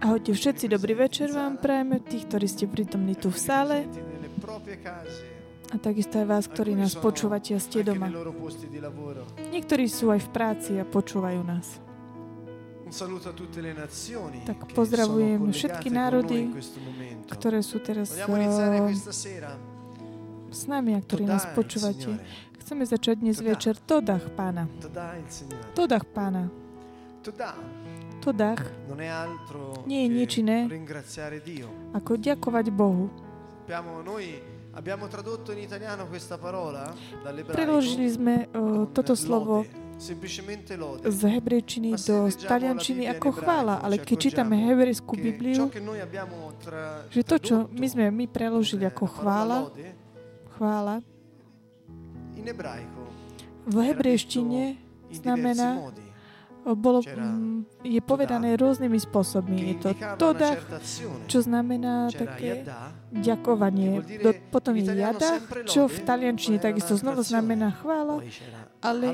Ahojte všetci, dobrý večer vám prajeme, tých, ktorí ste prítomní tu v sále a takisto aj vás, ktorí nás počúvate a ste doma. Niektorí sú aj v práci a počúvajú nás. Tak pozdravujem všetky národy. Ktoré sú teraz eh, s nami a ktorí nás počúvate. Chceme začať dnes večer Todach pána. Todach pána. Todach non è altro Nie je nič iné. ako ďakovať Bohu. Preložili sme con toto slovo z hebrejčiny do taliančiny ako chvála, ale keď čítame hebrejskú Bibliu, že to, čo my sme my preložili eh, ako chvála, chvála, v hebrejštine in znamená. Bolo, mm, je povedané rôznymi spôsobmi. Je to todach, čo znamená také ďakovanie. Do, potom je jada, čo v taliančine takisto znovu znamená chvála, ale,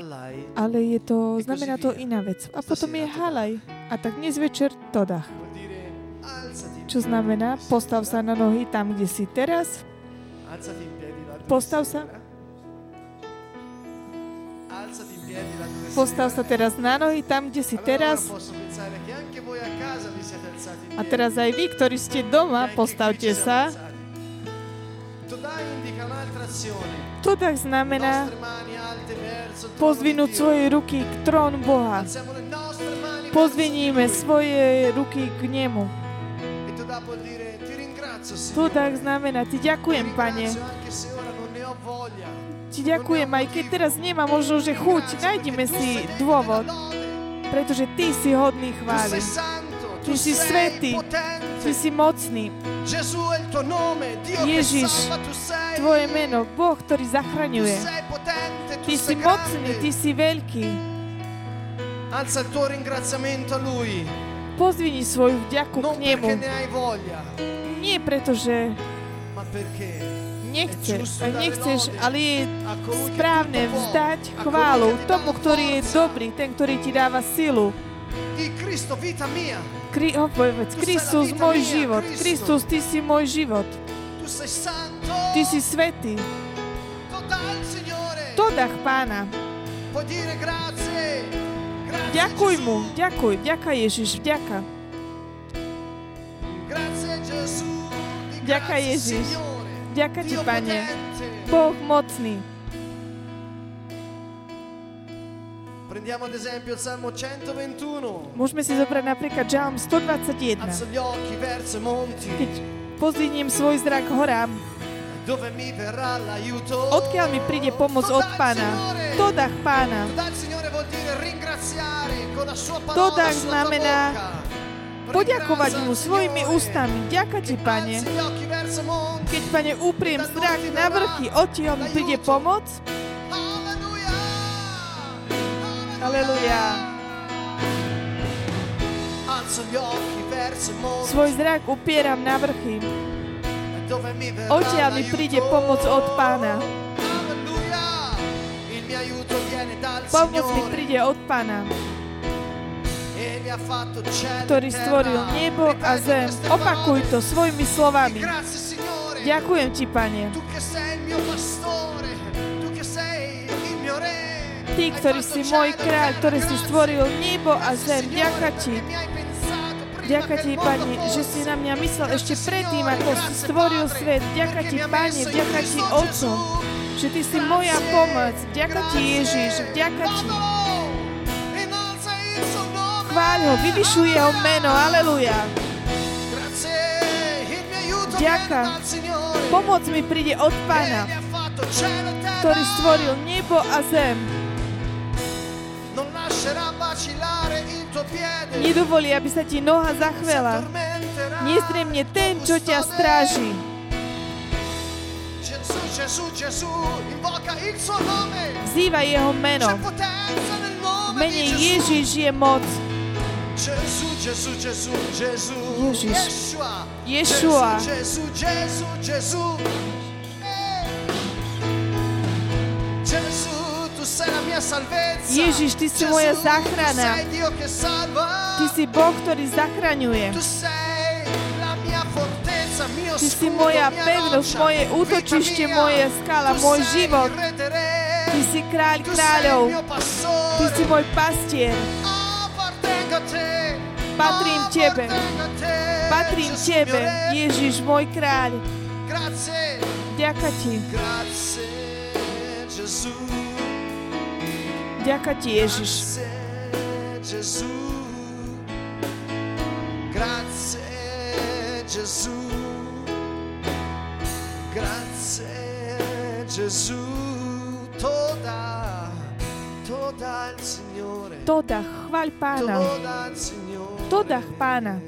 ale je to, E znamená to iná vec. A potom je halaj. A tak dnes večer todach. Čo znamená, postav sa na nohy tam, kde si teraz. Postav sa. Alzati in piedi Postav sa teraz na nohy tam, kde si teraz. a teraz aj vy, ktorí ste doma, postavte sa. azione. Todach znamená pozvinúť svoje ruky k trónu Boha. Pozviníme svoje ruky k nemu. E. Todach znamená, Ti ďakujem, Pane. Ti ďakujem, aj keď teraz nemá možno, že chuť. Nájdime si dôvod, pretože Ty si hodný santo, Ty si potente. Ty si mocný. Ježiš. Tvoje meno, Boh, ktorý zachraňuje. Ty si mocný. Ty si veľký. Alza il tuo ringraziamento a Lui, Pozvini svoju vďaku k nemu. Nie preto, že ma perché nechceš, nechceš, ale je správne vzdať chválu tomu, ktorý je dobrý, ten, ktorý ti dáva silu. Kri, oh, povedz, Tu Kristus, môj život. Kristus, Ty si môj život. Ty si svetý. Signore. Todach pána. Ďakuj mu, ďakuj, ďaká Ježiš, vďaka. Ďaká Ježiš. Ďaká ti, Pane. Boh mocný. Prendiamo ad esempio il Salmo 121. Môžeme si zobrať napríklad Žalm 121. Alzo gli occhi verso monti, Keď pozdvihnem svoj zrak horám, odkiaľ mi príde pomoc od pána. Todach pána. Sulla tua znamená. Poďakovať mu svojimi ústami. Ďaká ti, pane. Keď, pane, upriem zrak na vrchy, odtiaľ mi príde pomoc. Aleluja. Svoj zrak upieram na vrchy. Odtiaľ mi príde pomoc od pána. Pomoc mi príde od pána, ktorý terra. stvoril nebo a zem. Opakuj to svojimi slovami. Ďakujem ti, pane. Ty, ktorý si môj e kráľ, ktorý si stvoril nebo a zem. Ďaká ti. Ďaká ti, Pane, že si na mňa myslel ešte predtým, ako si stvoril svet. Ďaká ti, Pane, ďaká ti, Gesù. že Ty si moja pomoc. Ďaká ti. Ježiš, ďaká ti. Chváľ ho, vyvyšuj jeho meno, aleluja. Ďaká. Pomoc mi príde od Pána, ktorý stvoril nebo a zem. Nedovolí, aby sa ti noha zachvela. Nezdremne ten, čo ťa stráži. Gesù, Gesù, Gesù, invoca il suo nome. Vzýva jeho meno. V mene. Ježiš je moc. Ježiš. Ješua. Ježiš, Ty si moja záchrana. Ty si Boh, ktorý zachraňuje. Tu sei la mia fortezza, mio Ty si moja mia pevnosť, moje útočište, mia. moja skala, Tu môj sei život. Ty si kráľ Tu sei il kráľov. Ty si môj pastier. Patrím Tebe. Patrím Tebe. Ježiš, môj kráľ. Ďaká Ti. Ďaká Ti, Ježiš. Grazie Gesù. Grazie Gesù. Toda, toda chváľ Pána. Toda Pána.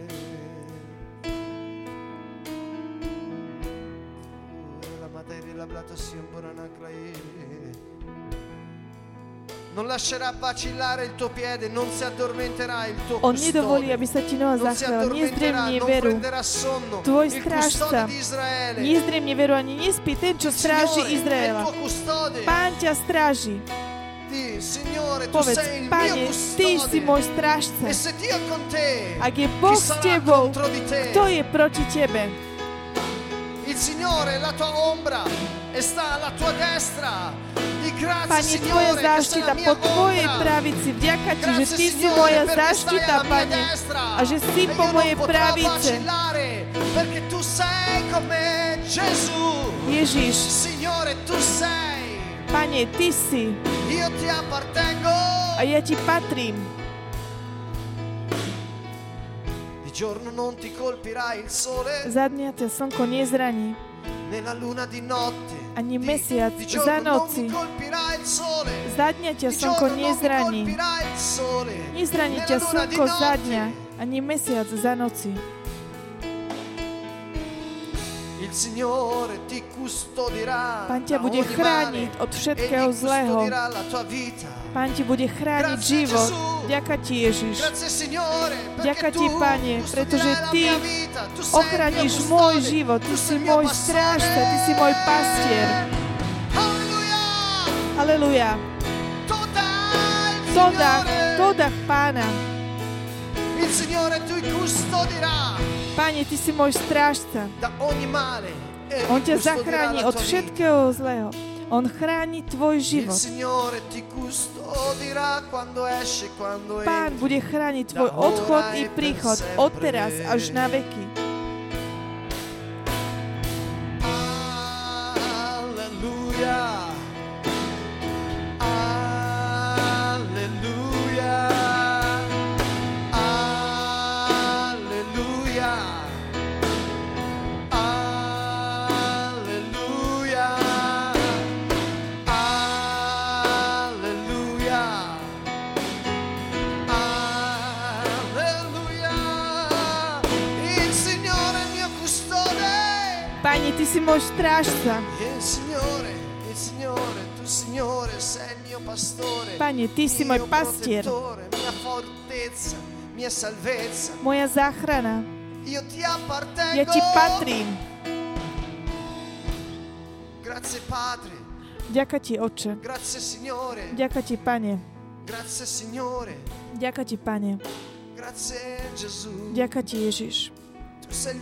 Materia e. Non lascerà vacillare il tuo piede, non si addormenterà il tuo On nedovolí, aby sa ti noha zachrala. Nezdremne veru. Tvoj strážca. Nezdremne veru ani nespí ten, čo stráži Izraela. Pán ťa stráži. Povedz, Pane, Ty si môj strážca. E se Dio è con te, Ak je Boh s tebou, kto je proti tebe? Il Signore è la tua ombra e sta alla tua destra. Di grazie Pane, Tvoja záštita po Tvojej pravici. Vďaka Ti, že Ty si moja záštita, Pane. A že si E po mojej pravice. Ježiš, Signore, tu sei. Pane, Ty si. A ja Ti patrím. Za dňa ťa slnko nezraní. né la luna di notte. Ani mesiac za noci. Za dňa ťa slnko nezraní. Nezraní ťa slnko za dňa, ani mesiac za noci. Pán ťa bude chrániť od všetkého Egli zlého. Pán ti bude chrániť život. Ďaká ti, Ježiš. Ďaká ti, Pane, pretože Ty mio môj život. Ty si môj strážca. Ty si môj pastier. Aleluja. Toda il Toda, Signore. toda Pána. Il Signore tu custodirà Pane, Ty si môj strážca. E On ťa zachráni od všetkého zlého. On chráni tvoj život. Pán bude chrániť tvoj odchod i príchod od teraz až na veky. Alleluia. Mio pastore. Pane, Ty si môj pastier. Moja záchrana. Ja Ti patrím. Ďaká Ti, Oče. Ďaká Ti, Pane. Ďaká Ti, Pane. Ďaká Ti, Ježiš. Ty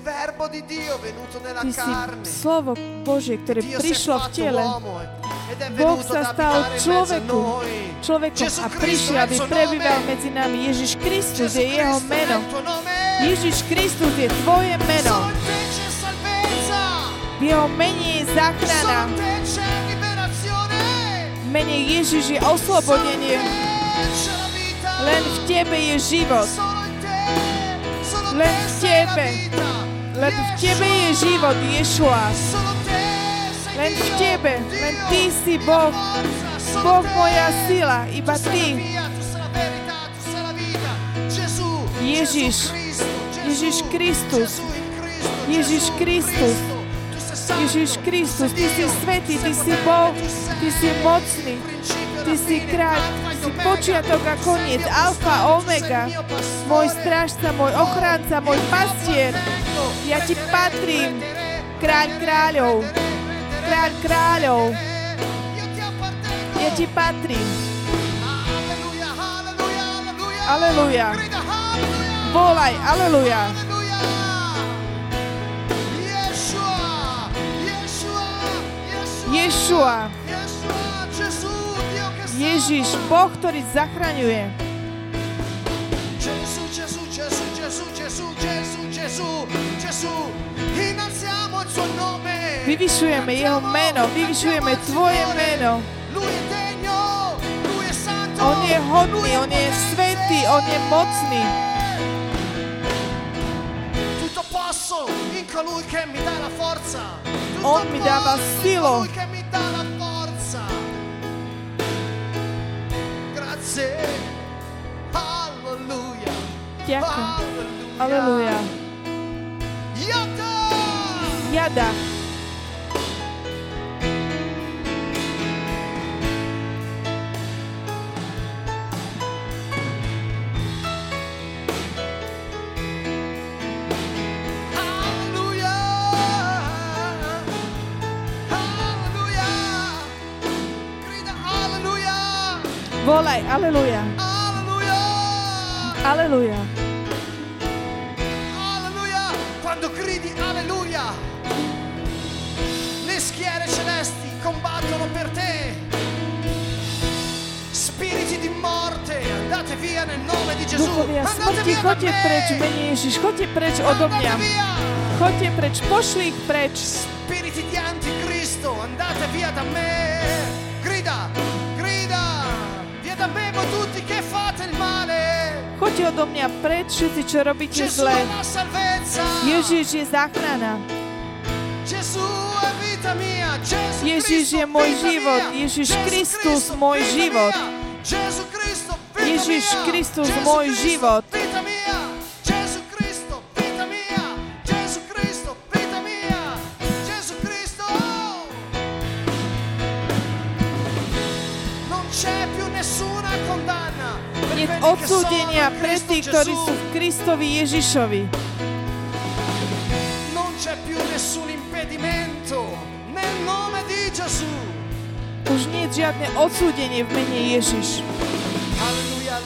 si slovo Božie, ktoré prišlo v tele. è Boh sa stal človeku, človekom a prišiel, aby prebýval medzi nami. Ježiš Kristus je jeho meno. Ježiš Kristus je tvoje meno. V jeho mene je záchrana. Mene Ježiš je oslobodenie. Len v tebe je život. Len v tebe. Len v tebe je život, Ješua. Len v tebe, len Ty si Boh. Boh moja sila, iba Ty. Ježiš, Ježiš Kristus, Ježiš Kristus, Ježiš tu Kristus, Ty si svetý, Ty si Boh, Ty si mocný, Ty si kráľ, si počiatok a koniec, alfa, omega, môj strážca, môj ochránca, môj pastier. Ja Ti patrím, kráľ kráľov, kráľ kráľov. Ja Ti patrím, aleluja. Volaj, aleluja. Yeshua. Yeshua. Ježiš, Boh, ktorý zachraňuje. Gesù, Gesù, Gesù, Gesù, Gesù, Gesù, Gesù, Gesù. Innalziamo il suo nome. Vyvyšujeme jeho meno, vyvyšujeme tvoje meno. Lui è degno, lui è santo. On je hodný, on je svetý, on je mocný. Tutto posso in colui che mi dà la forza. Tutto On mi in colui che la forza. Ďakujem. Alleluia. Aleluja. Yada. Jada. Alleluia. Alleluia. Grida alleluia. Andate smrti, choďte preč, me. mene Ježiš, choďte preč odo mňa. Choďte preč, pošli ich preč. Spiriti di anticristo, andate via da me. Grida, grida, via da me voi tutti che fate il male. Choďte odo mňa preč, všetci, čo robíte zle. Ježiš je záchrana. Ježiš je môj život. Ježiš Kristus, môj život. Ježiš. Kristus, môj život. Nie odsúdenia pre tých, ktorí sú v Kristovi Ježišovi. Non c'è più nessun impedimento nel nome di Gesù. Už nie je žiadne odsúdenie v mene Ježiš.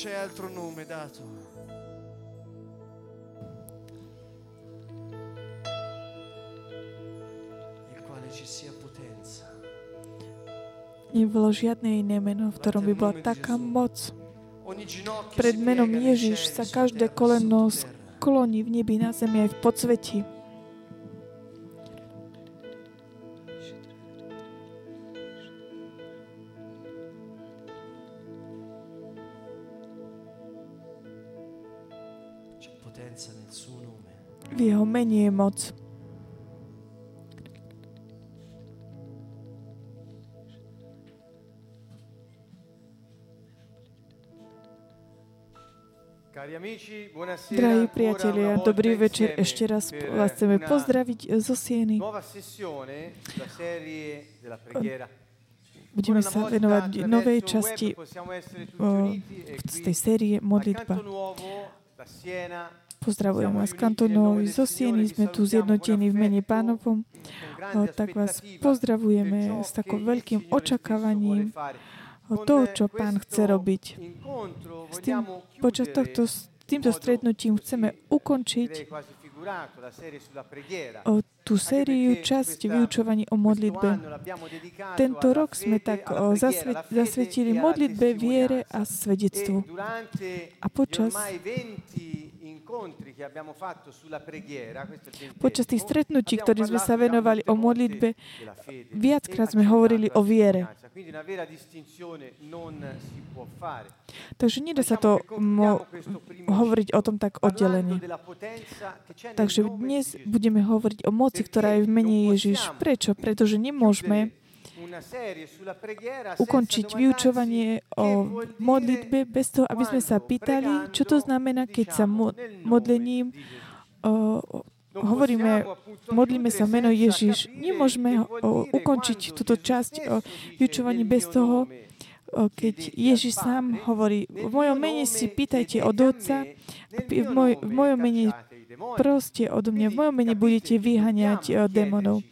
C'è altro nome dato. Nebolo žiadne iné meno, v ktorom by bola taká moc. Pred menom Ježiš sa každé koleno skloní v nebi, na zemi aj v podsvetí. Mene je moc. Drahí priatelia, dobrý večer. Ešte raz vás chceme pozdraviť zo Sieny. Budeme sa venovať novej časti e z qui tej série Modlitba. Pozdravujem vás, kantonovi zo Sieny. Sme tu zjednotení v mene pánovom. tak vás pozdravujeme s takou veľkým očakávaním toho, čo pán chce robiť. S tým, počas tohto, týmto stretnutím chceme ukončiť o, tú sériu časť vyučovaní o modlitbe. Tento rok sme tak o, zasve, zasvetili modlitbe, viere a svedectvu. A počas, počas tých stretnutí, ktorých sme sa venovali o modlitbe, viackrát sme hovorili o viere. Takže nedá sa to mo- hovoriť o tom tak oddelenie. Takže dnes budeme hovoriť o moci, ktorá je v mene Ježiš. Prečo? Pretože nemôžeme ukončiť vyučovanie o modlitbe bez toho, aby sme sa pýtali, čo to znamená, keď sa modlením hovoríme, modlíme sa meno Ježiš. Nemôžeme ukončiť túto časť o vyučovaní bez toho, keď Ježiš sám hovorí, v mojom mene si pýtajte od Otca, v, moj, v mojom mene proste odo mňa, v mojom mene budete vyhaňať démonov.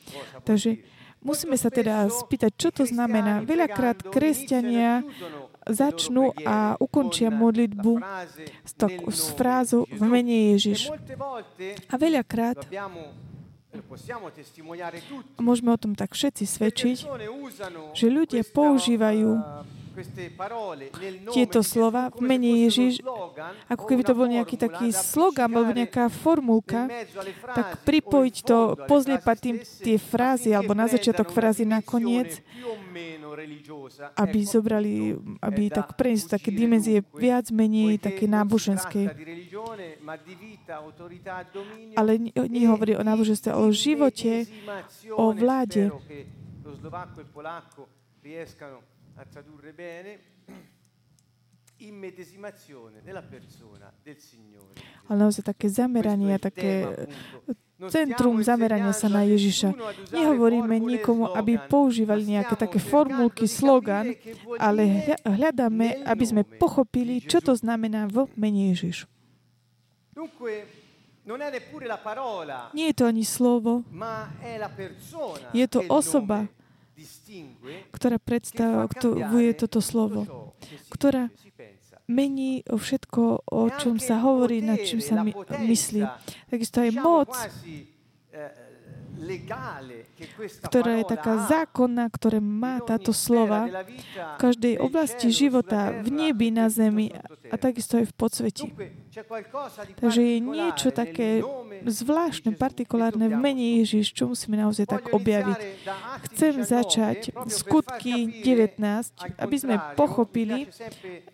Takže Musíme sa teda spýtať, čo to znamená. Veľakrát kresťania začnú a ukončia modlitbu s, tak, s frázou v mene Ježiš. A veľakrát môžeme o tom tak všetci svedčiť, že ľudia používajú tieto slova v mene Ježiš, ako keby to bol nejaký taký slogan alebo nejaká formulka, tak pripojiť to, pozliepať tým tie frázy alebo na začiatok frázy na koniec, aby zobrali, aby tak preniesli také dimenzie viac menej také náboženskej. Ale nehovorí o náboženstve, o živote, o vláde a tradurre bene, immedesimazione nella persona del Signore. Ale naozaj také zameranie, také centrum zamerania sa na Ježiša. Nehovoríme nikomu, aby používali nejaké také formulky, slogan, ale hľadáme, aby sme pochopili, čo to znamená v mene Ježiš. Nie je to ani slovo, je to osoba, ktorá predstavuje toto slovo, ktorá mení všetko, o čom sa hovorí, nad čím sa my, myslí. Takisto aj moc, ktorá je taká zákonná, ktorá má táto slova v každej oblasti života, v nebi, na zemi a takisto aj v podsveti. Takže je niečo také zvláštne, partikulárne v mene Ježiš, čo musíme naozaj tak objaviť. Chcem začať skutky 19, aby sme pochopili,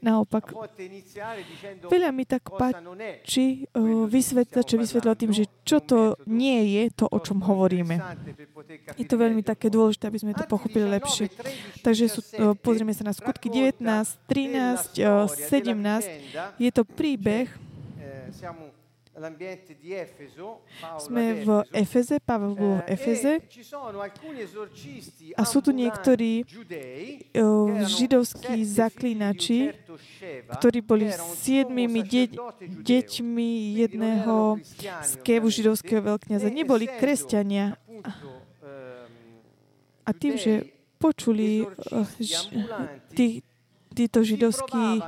naopak, veľa mi tak páči vysvetľať, čo vysvetľovať tým, že čo to nie je to, o čom hovoríme. Je to veľmi také dôležité, aby sme to pochopili lepšie. Takže sú, pozrieme sa na skutky 19, 13, 17. Je to príbeh, sme v Efeze, Pavel bol v eh, Efeze a sú tu niektorí židovskí zaklínači, ktorí boli siedmými de- deťmi jedného z kevu židovského veľkňaza. Neboli kresťania. A tým, že počuli tých, títo židovskí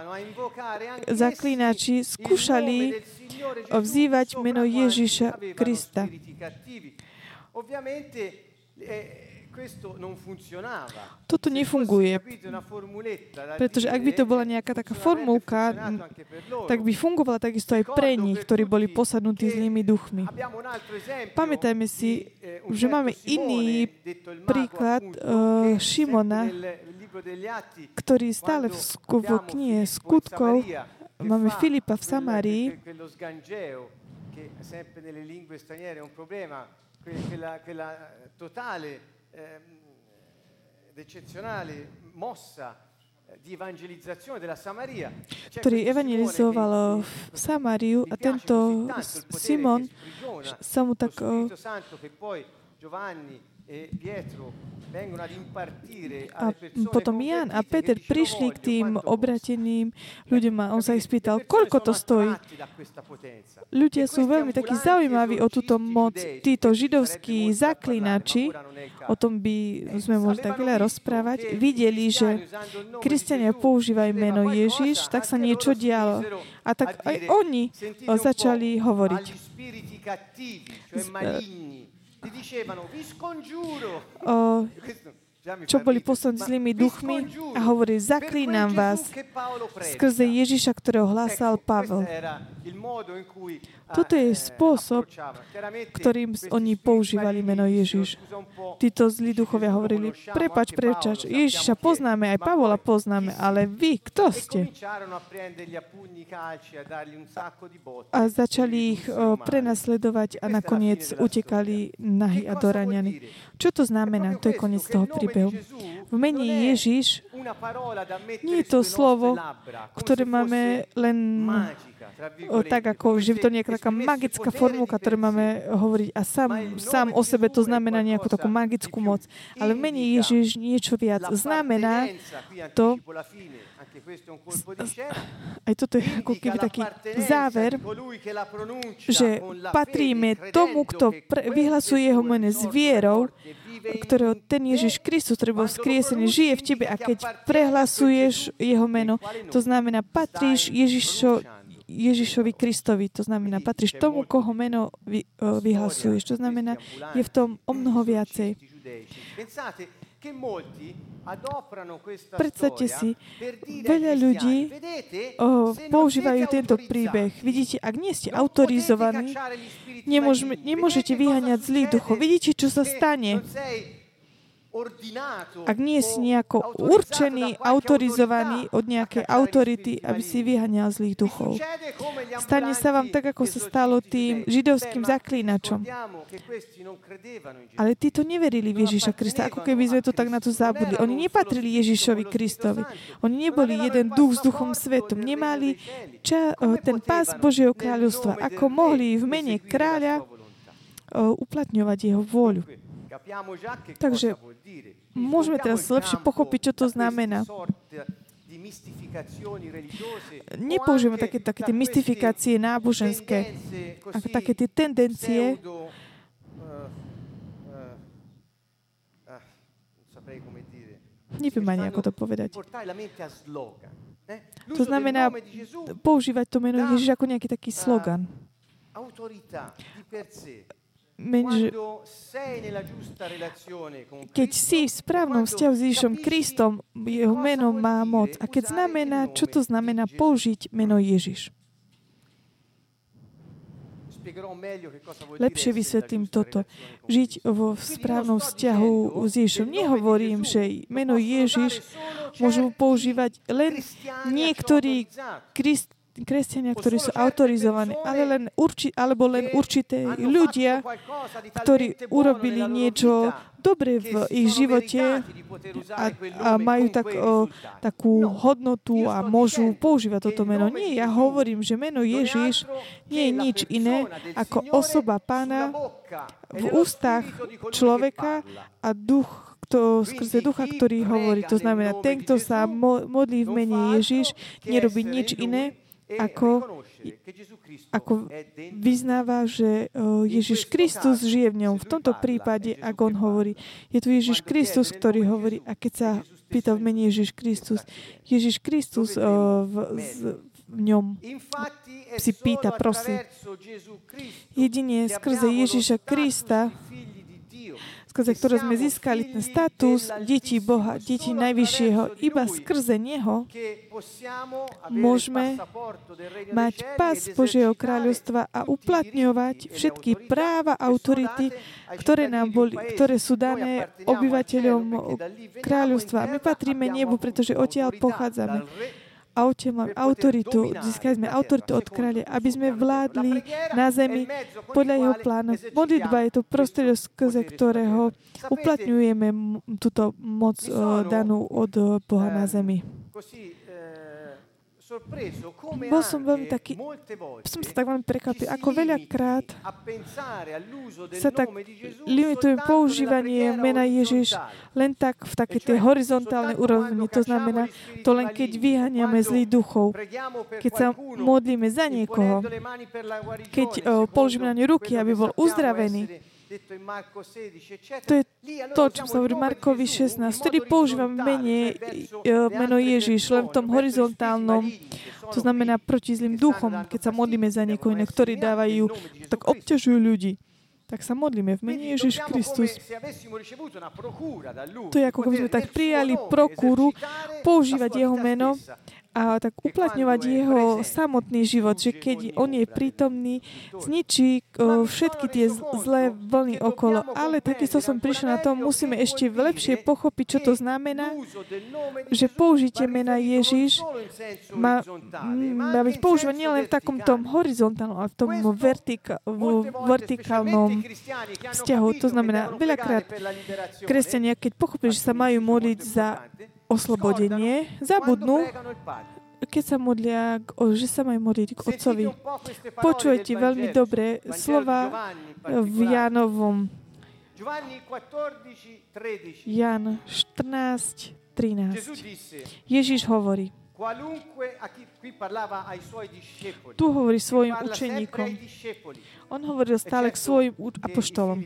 zaklínači skúšali vzývať meno Ježiša Krista. Toto nefunguje, pretože ak by to bola nejaká taká formulka, tak by fungovala takisto aj pre nich, ktorí boli posadnutí zlými duchmi. Pamätajme si, že máme iný príklad uh, Šimona, ktorý stále v, knihe skutkov máme Filipa v Samárii, sempre nelle lingue straniere è un problema, quella, quella totale, eh, eccezionale mossa di evangelizzazione della Samaria. ktorý evangelizoval v Samáriu a tento Simon sa mu tak Giovanni a potom Jan a Peter prišli k tým obrateným ľuďom a on sa ich spýtal, koľko to stojí. Ľudia sú veľmi takí zaujímaví o túto moc. Títo židovskí zaklinači, o tom by sme mohli tak veľa rozprávať, videli, že kresťania používajú meno Ježiš, tak sa niečo dialo. A tak aj oni začali hovoriť. Z, o, čo boli poslaní zlými duchmi a hovorí, zaklínam vás skrze Ježiša, ktorého hlásal Pavel. Toto je spôsob, ktorým oni používali meno Ježiš. Títo zlí duchovia hovorili, prepač, prepač, Ježiša poznáme, aj Pavola poznáme, ale vy, kto ste? A začali ich prenasledovať a nakoniec utekali nahy a doraňani. Čo to znamená? To je koniec toho príbehu. V mene Ježiš nie je to slovo, ktoré máme len tak ako, že to nejaká taká magická formulka, ktorú máme hovoriť a sám, sám o sebe to znamená nejakú takú magickú moc. Ale v mene Ježiš niečo viac. Znamená to, aj toto je ako keby taký záver, že patríme tomu, kto pre, vyhlasuje jeho mene s vierou, ktorého ten Ježiš Kristus, ktorý bol vzkriesený, žije v tebe a keď prehlasuješ jeho meno, to znamená, patríš Ježišo, Ježišovi Kristovi, to znamená, patríš tomu, koho meno vy, uh, vyhlasuješ. To znamená, je v tom o mnoho viacej. Predstavte si, veľa ľudí oh, používajú tento príbeh. Vidíte, ak nie ste autorizovaní, nemôžete vyháňať zlých duchov. Vidíte, čo sa stane? Ak nie si nejako určený, autorizovaný od nejakej autority, aby si vyhanial zlých duchov. Stane sa vám tak, ako sa stalo tým židovským zaklínačom. Ale títo neverili v Ježiša Krista, ako keby sme to tak na to zabudli. Oni nepatrili Ježišovi Kristovi. Oni neboli jeden duch s duchom svetom. Nemali ča, ten pás Božieho kráľovstva. Ako mohli v mene kráľa uplatňovať jeho vôľu. Takže môžeme teraz lepšie pochopiť, čo to znamená. Nepoužijeme také, také tie mystifikácie náboženské, ako také tie tendencie, neviem ani, ako to povedať. To znamená používať to meno Ježiš ako nejaký taký slogan menže, keď si v správnom vzťahu s Ježišom Kristom, jeho meno má moc. A keď znamená, čo to znamená použiť meno Ježiš? Lepšie vysvetlím toto. Žiť vo správnom vzťahu s Ježišom. Nehovorím, že meno Ježiš môžu používať len niektorí krist, kresťania, ktorí sú autorizovaní, ale len urči, alebo len určité ľudia, ktorí urobili niečo dobre v ich živote a, a majú tak, o, takú hodnotu a môžu používať toto meno. Nie, ja hovorím, že meno Ježiš nie je nič iné ako osoba pána v ústach človeka a duch kto, skrze ducha, ktorý hovorí. To znamená, ten, kto sa modlí v mene Ježiš, nerobí nič iné, ako, ako vyznáva, že Ježiš Kristus žije v ňom. V tomto prípade, ak on hovorí, je tu Ježiš Kristus, ktorý hovorí, a keď sa pýta v mene Ježiš Kristus, Ježiš Kristus v, v ňom si pýta, prosí. Jedine skrze Ježiša Krista skrze ktoré sme získali ten status detí Boha, detí Najvyššieho, iba skrze Neho môžeme mať pás Božieho kráľovstva a uplatňovať všetky práva, autority, ktoré, nám boli, ktoré sú dané obyvateľom kráľovstva. My patríme nebu, pretože odtiaľ pochádzame aute autoritu, získali sme autoritu od kráľa, aby sme vládli na zemi podľa jeho plánu. Modlitba je to prostredie, skrze ktorého uplatňujeme túto moc uh, danú od Boha na zemi. Bol som veľmi taký, som sa tak veľmi prekvapil, ako veľakrát sa tak limitujem používanie mena Ježiš len tak v takej tej horizontálnej úrovni. To znamená, to len keď vyháňame zlých duchov, keď sa modlíme za niekoho, keď položíme na ne ruky, aby bol uzdravený, to je to, čo sa hovorí Markovi 16. Vtedy používam menej meno Ježiš, len v tom horizontálnom, to znamená proti zlým duchom, keď sa modlíme za niekoho, ktorí dávajú, tak obťažujú ľudí. Tak sa modlíme v mene Ježiš Kristus. To je ako keby sme tak prijali prokúru, používať jeho meno a tak uplatňovať jeho samotný život, že keď on je prítomný, zničí všetky tie zlé vlny okolo. Ale takisto som prišiel na to, musíme ešte lepšie pochopiť, čo to znamená, že použitie mena Ježiš má, má byť používané nielen v takom tom horizontálnom, ale v tom vertika, v vertikálnom vzťahu. To znamená, veľakrát kresťania, keď pochopili, že sa majú modliť za oslobodenie, zabudnú, keď sa modlia, že sa majú modliť k Otcovi. Počujete veľmi dobre slova v Jánovom Jan 14, 13. Ježiš hovorí, tu hovorí svojim učeníkom. On hovoril stále k svojim apoštolom.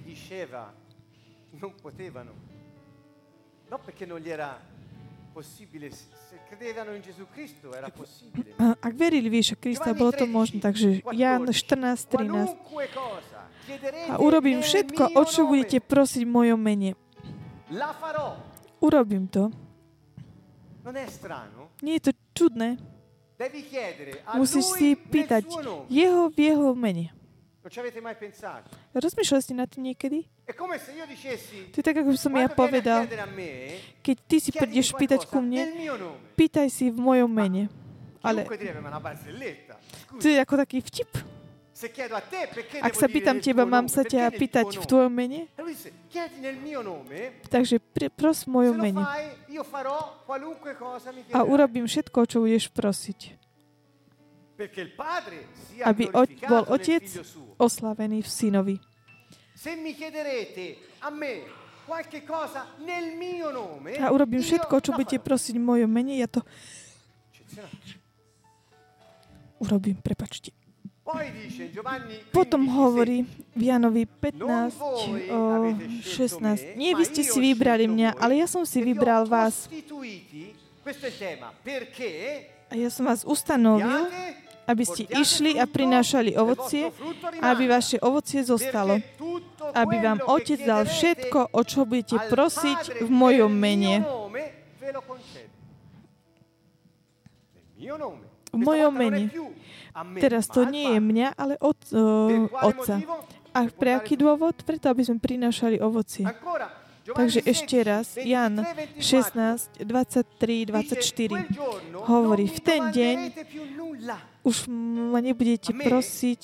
Ak verili v Ježiša Krista, bolo to možné. Takže Jan 14.13. A urobím všetko, o čo budete prosiť v mojom mene. Urobím to. Nie je to čudné. Musíš si pýtať jeho v jeho mene. Rozmýšľali ste na to niekedy? To je tak, ako som ja povedal. Keď ty si prídeš pýtať ku mne, pýtaj si v mojom mene. Ale to je ako taký vtip. Ak sa pýtam teba, mám sa ťa pýtať v tvojom mene? Takže pros v mojom mene. A urobím všetko, čo budeš prosiť aby bol Otec oslavený v Synovi. A urobím všetko, čo budete prosiť v mojom mene, ja to urobím, prepačte. Potom hovorí v Janovi 15, 16. Nie, vy ste si vybrali mňa, ale ja som si vybral vás. A ja som vás ustanovil, aby ste išli a prinášali ovocie aby vaše ovocie zostalo. Aby vám Otec dal všetko, o čo budete prosiť v mojom mene. V mojom mene. Teraz to nie je mňa, ale od, uh, Otca. A pre aký dôvod? Preto, aby sme prinášali ovocie. Takže ešte raz, Jan 16, 23, 24 hovorí, v ten deň už ma nebudete prosiť,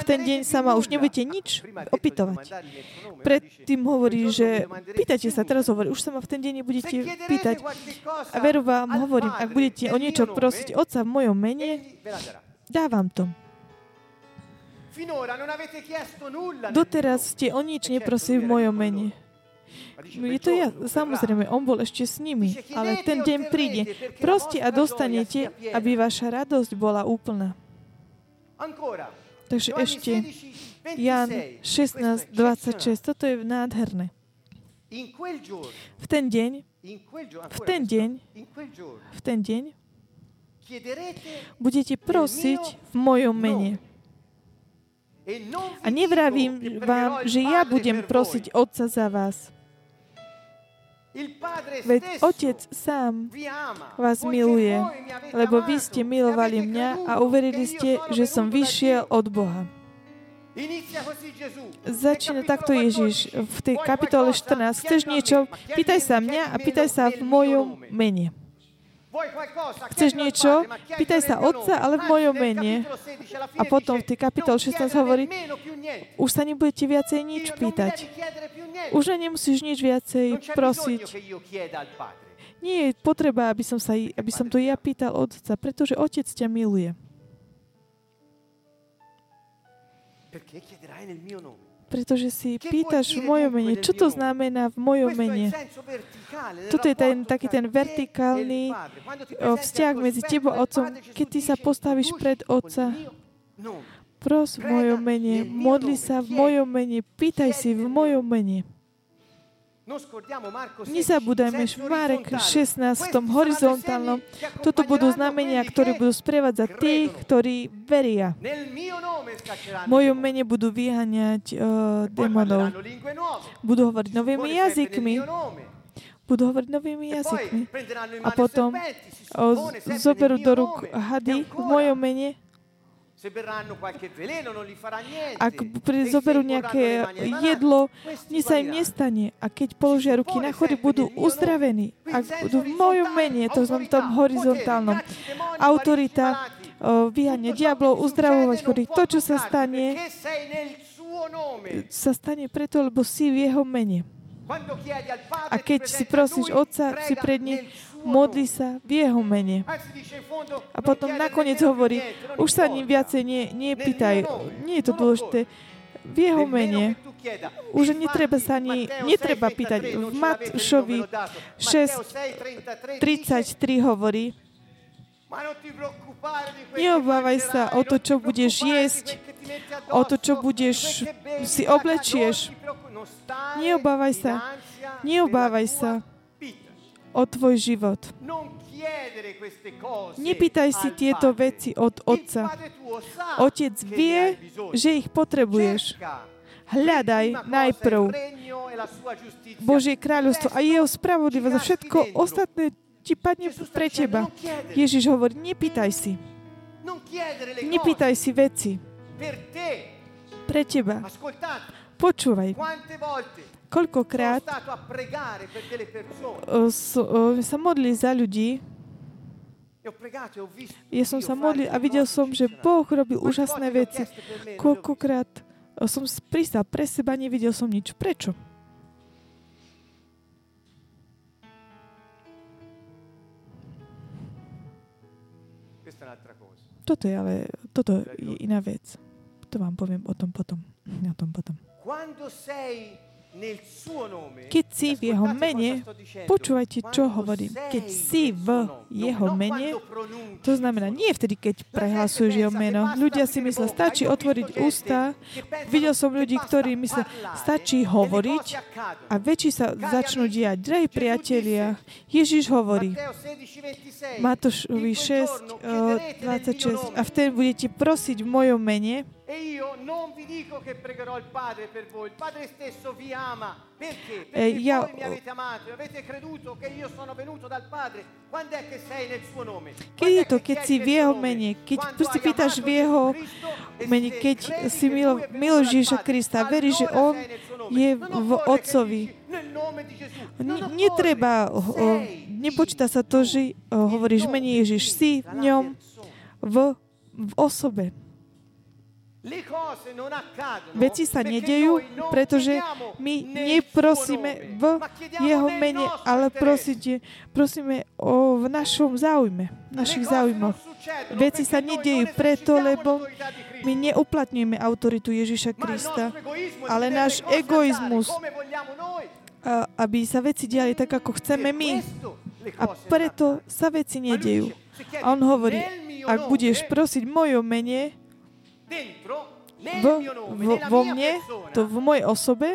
v ten deň sa ma už nebudete nič opýtovať. Predtým hovorí, že pýtajte sa, teraz hovorí, už sa ma v ten deň nebudete pýtať. A veru vám hovorím, ak budete o niečo prosiť Otca v mojom mene, dávam to. Doteraz ste o nič neprosili v mojom mene. No je to ja, samozrejme, on bol ešte s nimi, ale ten deň príde. Proste a dostanete, aby vaša radosť bola úplná. Takže ešte Jan 16, 26, toto je nádherné. V ten deň, v ten deň, v ten deň budete prosiť v mojom mene. A nevravím vám, že ja budem prosiť Otca za vás. Veď Otec sám vás miluje, lebo vy ste milovali mňa a uverili ste, že som vyšiel od Boha. Začína takto Ježiš v tej kapitole 14. Chceš niečo? Pýtaj sa mňa a pýtaj sa v mojom mene. Chceš niečo? Pýtaj sa otca, ale v mojom mene. A potom v tej kapitole 16 hovorí, už sa nebudete viacej nič pýtať. Už nemusíš nič viacej prosiť. Nie je potreba, aby som, sa, aby som to ja pýtal otca, pretože otec ťa miluje. Pretože si pýtaš v mojom mene. Čo to znamená v mojom mene? Toto je ten, taký ten vertikálny vzťah medzi tebou a otcom. Keď ty sa postavíš pred otca, pros v mojom mene, modli sa v mojom mene, pýtaj si v mojom mene. Nezabúdajme, že Marek 16 v tom horizontálnom, toto budú znamenia, ktoré budú sprevádzať tých, ktorí veria. V mojom mene budú vyháňať uh, démonov. Budú hovoriť novými jazykmi. budú hovoriť novými jazykmi. A potom o, zoberú do rúk hady v mojom mene ak zoberú nejaké jedlo, nič sa im nestane. A keď položia ruky na chody, budú uzdravení. Ak budú v mojom mene, to v tom horizontálnom, autorita vyhania diablov, uzdravovať chorých. To, čo sa stane, sa stane preto, lebo si v jeho mene. A keď si prosíš Otca, si pred ním, modli sa v jeho mene. A potom nakoniec hovorí, už sa ním viacej nie, nie pýtaj, nie je to dôležité, v jeho mene. Už netreba sa ani, netreba pýtať. V Matšovi 6.33 hovorí, Neobávaj sa o to, čo budeš jesť, o to, čo budeš, si oblečieš. Neobávaj sa, neobávaj sa o tvoj život. Nepýtaj si tieto veci od Otca. Otec vie, že ich potrebuješ. Hľadaj najprv Božie kráľovstvo a jeho spravodlivosť a všetko ostatné ti padne pre teba. Ježiš hovorí, nepýtaj si. Nepýtaj si veci. Pre teba. Počúvaj. Koľkokrát sa modli za ľudí, ja som sa modlil a videl som, že Boh robil úžasné veci. Koľkokrát som pristal pre seba, nevidel som nič. Prečo? Toto je ale, toto je iná vec. To vám poviem o tom potom. O tom potom. Keď si v jeho mene, počúvajte, čo hovorím. Keď si v jeho mene, to znamená nie vtedy, keď prehlasuješ jeho meno. Ľudia si myslia, stačí otvoriť ústa. Videl som ľudí, ktorí myslia, stačí hovoriť a väčší sa začnú diať. Drahí priatelia, Ježiš hovorí, Matúšovi 6, 26, a vtedy budete prosiť v mojom mene, E io non vi dico che pregherò il Padre per voi, il Padre stesso vi ama. Perché? Perché eh, io, voi mi avete amato e avete creduto che io sono venuto dal Padre. Quando è che sei nel suo nome? Keď je to, keď si v jeho mene, keď pýtaš v jeho mene, keď si mil, miluješ Ježiša Krista, veríš, že On je v Otcovi. Netreba, nepočíta sa to, že hovoríš mene Ježiš, si v ňom, v, v osobe. Veci sa nedejú, pretože my neprosíme v jeho mene, ale prosíte, prosíme o, v našom záujme, našich záujmoch. Veci sa nedejú preto, lebo my neuplatňujeme autoritu Ježiša Krista, ale náš egoizmus, aby sa veci diali tak, ako chceme my. A preto sa veci nedejú. A on hovorí, ak budeš prosiť mojom mene, v, v, vo mne, to v mojej osobe,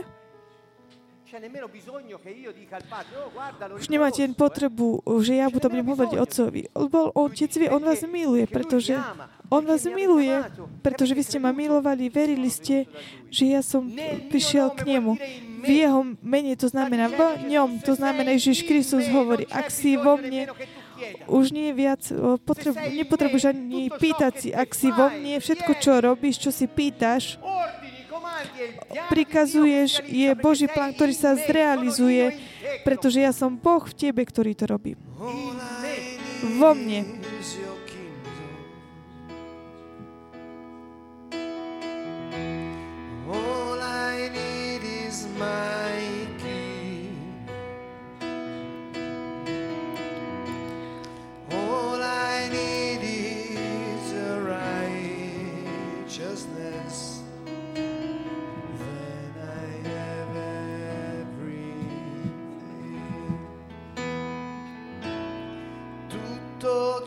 už nemáte len potrebu, že ja to budem hovoriť otcovi. Lebo otec vie, on vás miluje, pretože on vás miluje, pretože vy ste ma milovali, verili ste, že ja som prišiel k nemu. V jeho mene to znamená v ňom, to znamená, že Ježiš Kristus hovorí, ak si vo mne, už nie viac, potrebu, nepotrebuješ ani pýtať si, ak si vo mne, všetko, čo robíš, čo si pýtaš, prikazuješ, je Boží plán, ktorý sa zrealizuje, pretože ja som Boh v tebe, ktorý to robí. Vo mne. All I need is my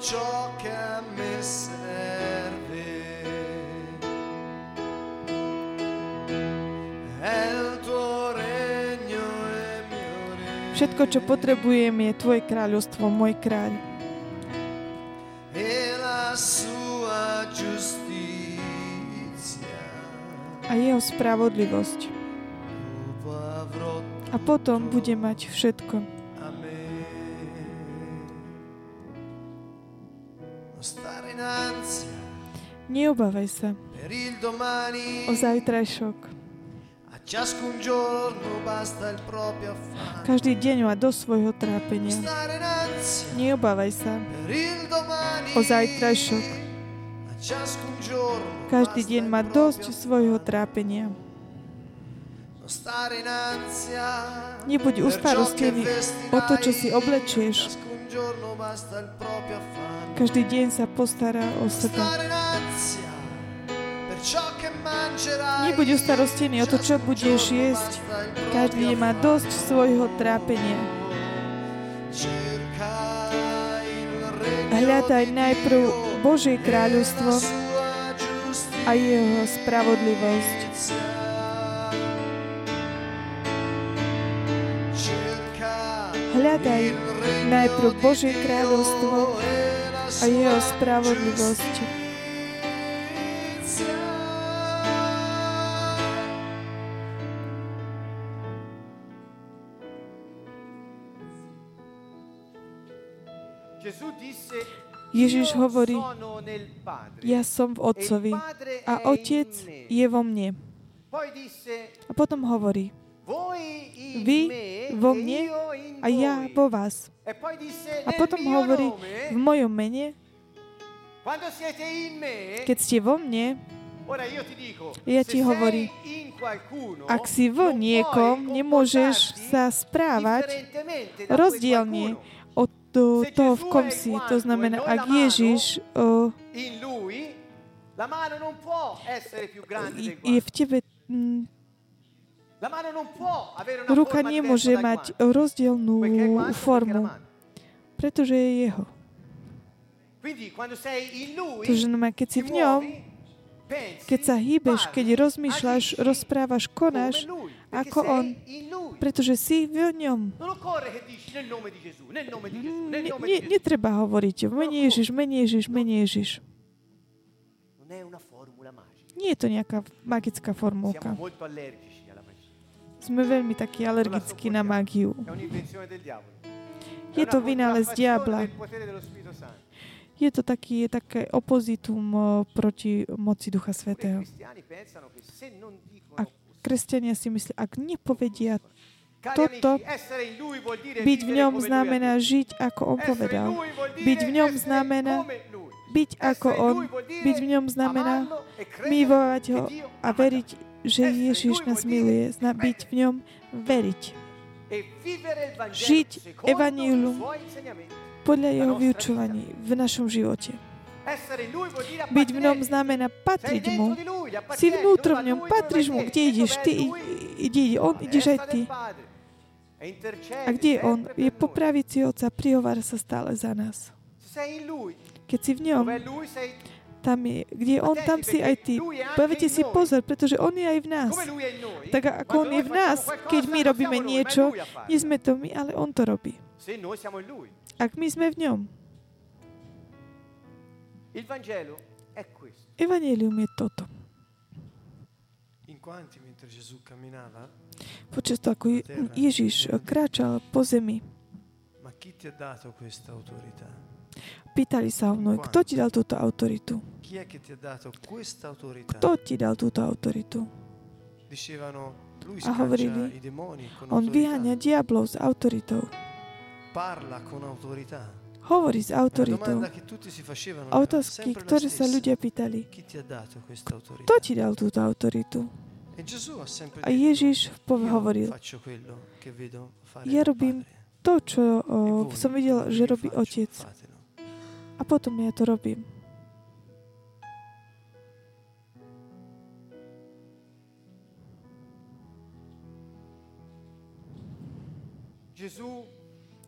ciò che a me serve. Všetko, čo potrebujem, je Tvoje kráľovstvo, môj kráľ. A jeho spravodlivosť. A potom bude mať všetko. Neobávaj sa o zajtrajšok. Každý deň má do svojho trápenia. Neobávaj sa o zajtrajšok. Každý deň má dosť svojho trápenia. Nebuď ustarostený o to, čo si oblečieš. Ciascun giorno basta il proprio affanno. Každý deň sa postará o seba. Nebuď ustarostený o to, čo budeš jesť. Každý má dosť svojho trápenia. Hľadaj najprv Božie e kráľovstvo a jeho spravodlivosť. Hľadaj najprv Božie kráľovstvo a jeho spravodlivosť. Ježiš "Io hovorí, ja som v Otcovi a Otec in me." je vo mne. A potom hovorí, Vy vo e mne a ja vo vás. E A "Nel potom hovorí, v mojom mene, keď ste vo mne, Ja ti hovorím, ak si vo niekom, nemôžeš sa správať rozdielne od do toho, v kom si. To znamená, ak Ježiš del je v tebe, mm, ruka nemôže mať rozdielnú formu, pretože je jeho. To znamená, keď si v ňom, keď sa hýbeš, keď rozmýšľaš, rozprávaš, konáš, ako on, pretože si v ňom. Ne, ne, netreba hovoriť, mene Ježiš, mene Ježiš, mene Ježiš. Nie je to nejaká magická formulka. Sme veľmi takí alergickí na mágiu. È Je to vynález diabla. Je to taký, je také opozitum proti moci Ducha Svetého. A kresťania si myslia, ak nepovedia, toto, byť v ňom znamená žiť, ako on povedal. Byť v ňom znamená byť ako on. Byť v ňom znamená milovať ho a veriť. Že Ježiš nás miluje. Zna byť v ňom, veriť. Žiť insegnamenti. podľa jeho vyučovaní v našom živote. Byť v ňom znamená patriť mu. Si vnútro v ňom, vai mu. Kde ideš ty? lui? Ide on, ideš aj ty. A kde je on? Je po pravici Otca, prihovára sa stále za nás. Keď si v ňom, tam je, kde je on, tam si aj ty. Dávajte si pozor, pretože on je aj v nás. Tak ako on je v nás, keď my robíme niečo, nie sme to my, ale on to robí. Ak my sme v ňom. Evangelium je toto. Počas toho, ako Je- Ježiš kráčal po zemi, ma chi ti ha dato questa autorità? Pýtali sa ho mnou, kto ti dal túto autoritu? Kto ti dal túto autoritu? A hovorili, On vyháňa diablov s autoritou. Hovorí s autoritou. otázky, ktoré sa ľudia pýtali, kto ti dal túto autoritu? E A Ježiš hovoril, Ja robím to, čo E o, som videl, že robí otec. A potom ja to robím.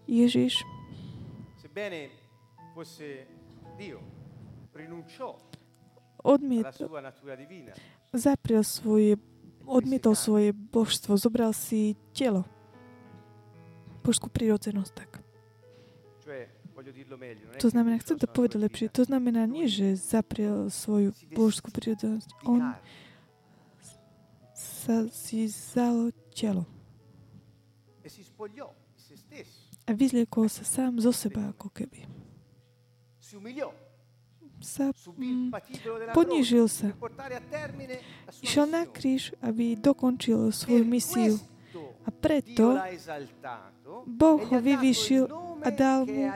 Ježiš, odmiet, zapriel svoje, odmietol svoje božstvo, zobral si telo, božskú prírodzenosť tak. To znamená, chcem to povedať lepšie, to znamená nie, že zapriel svoju božskú prírodzenosť, di on sa si vzal telo. E a vyzliekol sa sám zo seba, ako keby. sa mm, ponížil sa. Išiel na kríž, aby dokončil svoju misiu. A preto Boh ho vyvyšil a dal mu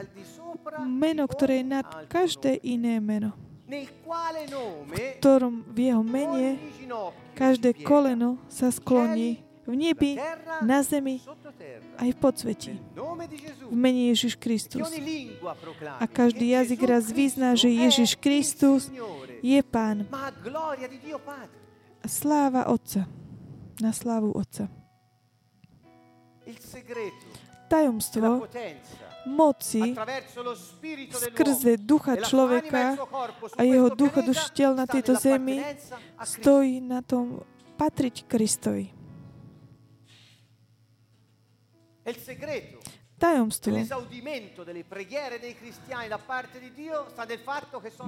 meno, ktoré je nad každé iné meno v ktorom v jeho mene každé koleno sa skloní v nebi, na zemi aj v podsvetí. V mene Ježiš Kristus. A každý jazyk raz vyzná, že Ježiš Kristus je Pán. A sláva Otca. Na slávu Otca. Tajomstvo moci skrze ducha človeka a jeho ducha dušiteľ na tejto zemi stojí na tom patriť Kristovi. Tajomstvo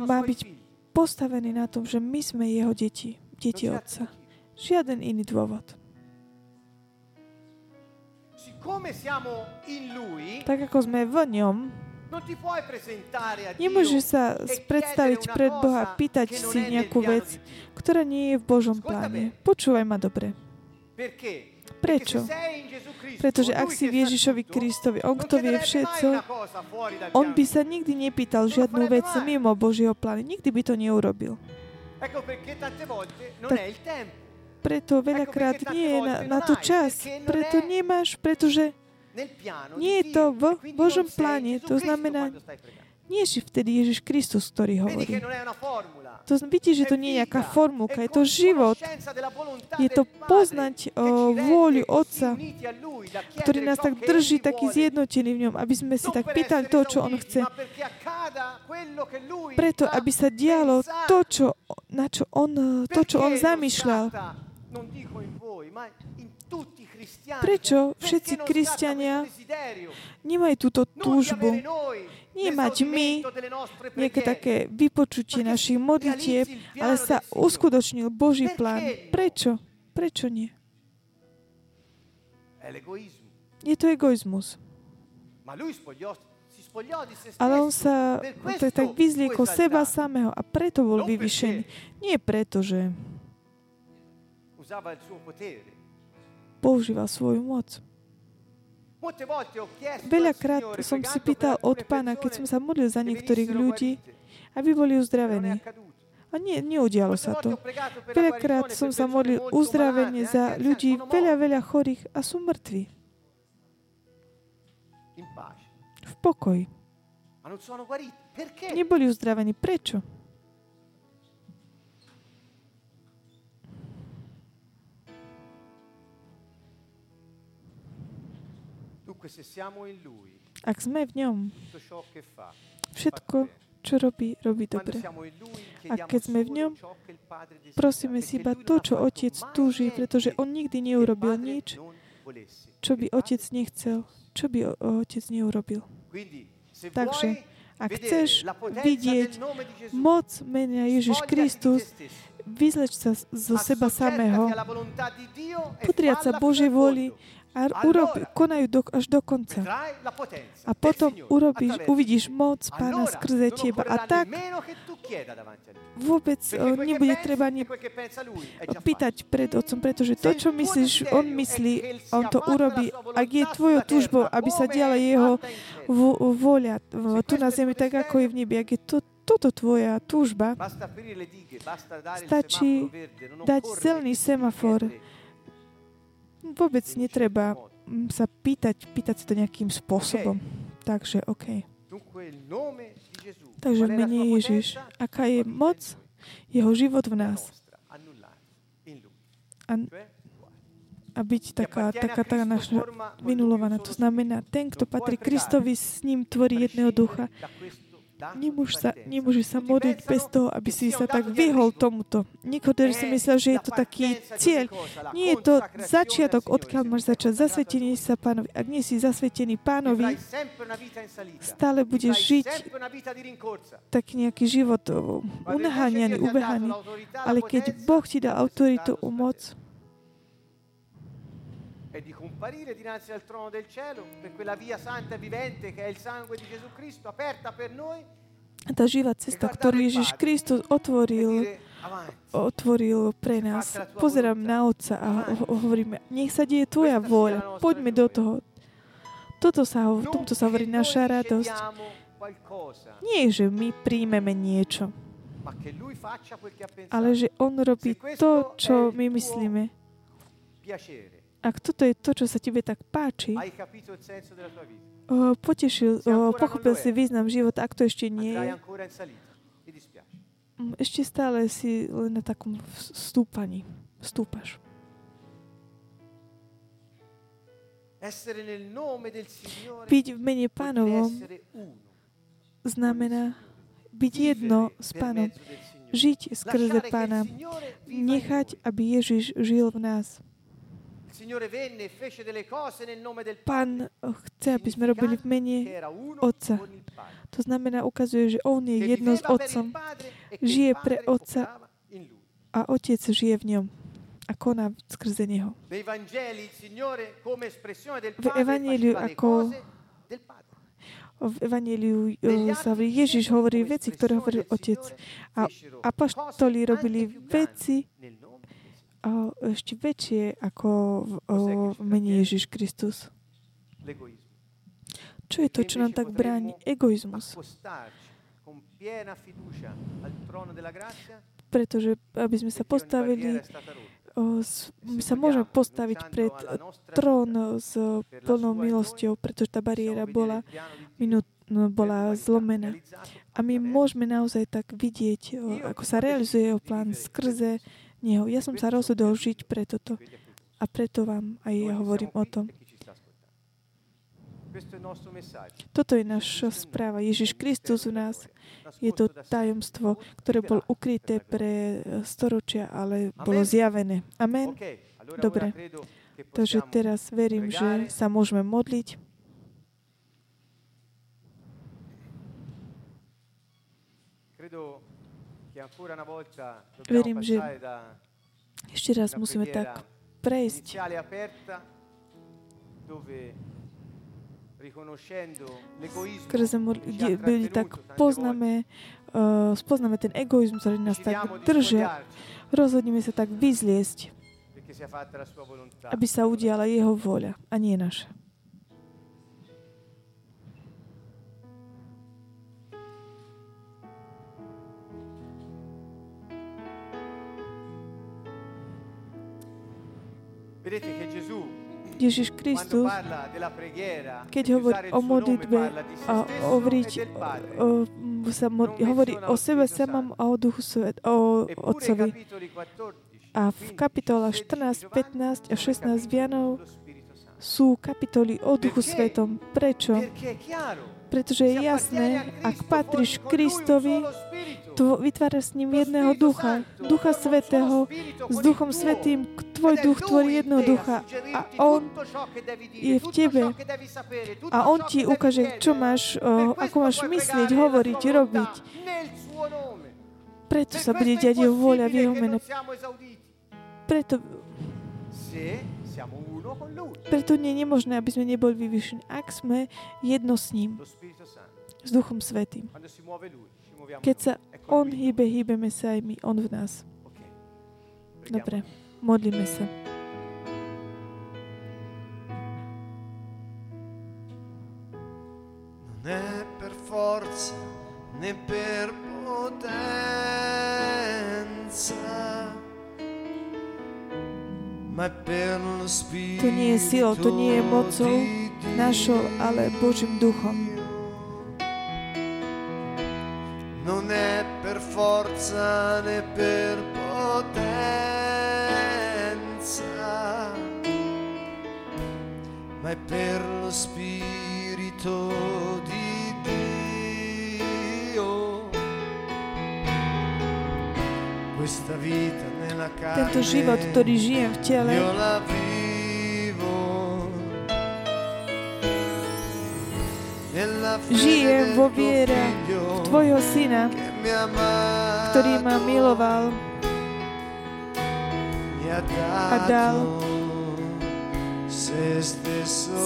má byť postavený na tom, že my sme jeho deti, deti Otca. Žiaden iný dôvod. Tak ako sme v ňom, Nemôžeš sa e predstaviť pred Boha, pýtať si nejakú vec, ktorá nie je v Božom pláne. Počúvaj ma dobre. Prečo? Pretože ak si v Ježišovi Kristovi, On, kto vie všetko, On by sa nikdy nepýtal žiadnu vec mimo Božieho plánu. Nikdy by to neurobil. Tak preto veľakrát nie je na, na to čas. Preto nemáš, pretože nie je to v Božom pláne. To znamená, nie si vtedy Ježiš Kristus, ktorý hovorí. To vidíš, že to nie je nejaká formulka, je to život. Je to poznať o vôľu Otca, ktorý nás tak drží taký zjednotený v ňom, aby sme si tak pýtali to, čo On chce. Preto, aby sa dialo to, čo, na čo on, to, čo On zamýšľal. Prečo všetci kresťania nemajú túto túžbu? Nie mať my nejaké také vypočutie našich modlitieb, ale sa uskutočnil Boží plán. Prečo? Prečo nie? Je to egoizmus. Ale on sa tak, tak vyzliekol seba samého a preto bol vyvyšený. Nie preto, že používal svoju moc. Veľakrát som si pýtal od pána, keď som sa modlil za niektorých ľudí, aby boli uzdravení. A nie, neudialo sa to. Veľakrát som sa modlil uzdravenie za ľudí, veľa, veľa chorých a sú mŕtvi. V pokoji. Neboli uzdravení. Prečo? Ak sme v ňom, všetko, čo robí, robí dobre. A keď sme v ňom, prosíme si iba to, čo Otec túži, pretože On nikdy neurobil nič, čo by Otec nechcel, čo by Otec neurobil. Takže, ak chceš vidieť moc menia Ježiš Kristus, vyzleč sa zo seba samého, podriať sa Božej voli a urobi, konajú do, až do konca. A potom urobíš, uvidíš moc Pána skrze teba. A tak vôbec nebude treba ani pýtať pred Otcom, pretože to, čo myslíš, On myslí, On to urobí. Ak je tvojou túžbou, aby sa diala Jeho voľa tu na zemi, tak ako je v nebi, ak je to, toto tvoja túžba, stačí dať zelený semafor, Vôbec netreba mm, sa pýtať, pýtať si to nejakým spôsobom. Takže, OK. Takže v mene Ježiš, aká je moc, jeho život v nás. A, a byť taká, taká tá naša vynulovaná. To znamená, ten, kto patrí Kristovi, s ním tvorí jedného ducha. Nemôže sa, nemôže sa modliť bez toho, aby si sa tak vyhol tomuto. Nikodér si myslel, že je to taký cieľ. Nie je to začiatok, odkiaľ máš začať. Zasvetenie sa pánovi. Ak nie si zasvetený pánovi, stále budeš žiť taký nejaký život unaháňaný, ubehaný. Ale keď Boh ti dá autoritu, moc, comparire dinanzi al trono del cielo per quella via santa e vivente che è il sangue di Gesù Cristo aperta per noi tá živá cesta, ktorú Ježiš Kristus otvoril, otvoril pre nás. Pozerám na Otca a hovoríme, nech sa deje Tvoja vôľa, poďme do toho. Toto sa, v tomto sa hovorí naša radosť. Nie, že my príjmeme niečo, ale že On robí to, čo my myslíme. Ak toto je to, čo sa tebe tak páči, potešil, pochopil si význam života, ak to ešte nie je, ešte stále si len na takom stúpaní. Stúpaš. Byť v mene pánovom znamená byť jedno s pánom. Žiť skrze pána. Nechať, aby Ježiš žil v nás. Pán chce, aby sme robili v mene Otca. To znamená, ukazuje, že On je jedno s Otcom. Žije pre Otca a Otec žije v ňom a koná skrze Neho. V Evangeliu ako v Evangeliu sa Ježiš hovorí veci, ktoré hovoril Otec. A apoštoli robili veci o, ešte väčšie ako v, o, v mene Ježiš Kristus. Čo je to, čo nám tak bráni? Egoizmus. Pretože aby sme sa postavili my sa môžeme postaviť pred trón s plnou milosťou, pretože tá bariéra bola, minút, no, bola zlomená. A my môžeme naozaj tak vidieť, ako sa realizuje jeho plán skrze Neho. Ja som sa rozhodol žiť pre toto. A preto vám aj ja hovorím o tom. Toto je naša správa. Ježiš Kristus u nás je to tajomstvo, ktoré bolo ukryté pre storočia, ale bolo zjavené. Amen. Dobre. Takže teraz verím, že sa môžeme modliť. Verím, že ešte raz musíme tak prejsť skrze modlitby, tak poznáme, uh, spoznáme ten egoizmus, ktorý nás tak držia. Rozhodneme sa tak vyzliesť, aby sa udiala jeho voľa a nie naša. Ježiš Kristus, keď hovorí o modlitbe a hovoriť, o, sa mod, hovorí o sebe samom a o duchu svet, o Otcovi. A v kapitolách 14, 15 a 16 Vianov sú kapitoly o duchu svetom. Prečo? Pretože je jasné, ak patríš Kristovi, to vytváraš s ním jedného ducha, ducha svetého, s duchom svetým, tvoj duch tvorí jedného ducha a on je v tebe a on ti ukáže, čo máš, ako máš myslieť, hovoriť, robiť. Preto sa bude diať jeho vôľa v jeho mene. Preto, preto nie je nemožné, aby sme neboli vyvyšení. Ak sme jedno s ním, s Duchom Svetým. Keď sa on hýbe, hýbeme sa aj my, On v nás. Dobre, modlíme sa. È per forza né per potenza To nie je silou, to nie je mocou našou, ale Božím duchom. Non è per forza né per potenza, ma è per lo Spirito di Dio. Questa vita Tento život, ktorý žijem v tele, Žijem vo viere Tvojho Syna, ktorý ma miloval a dal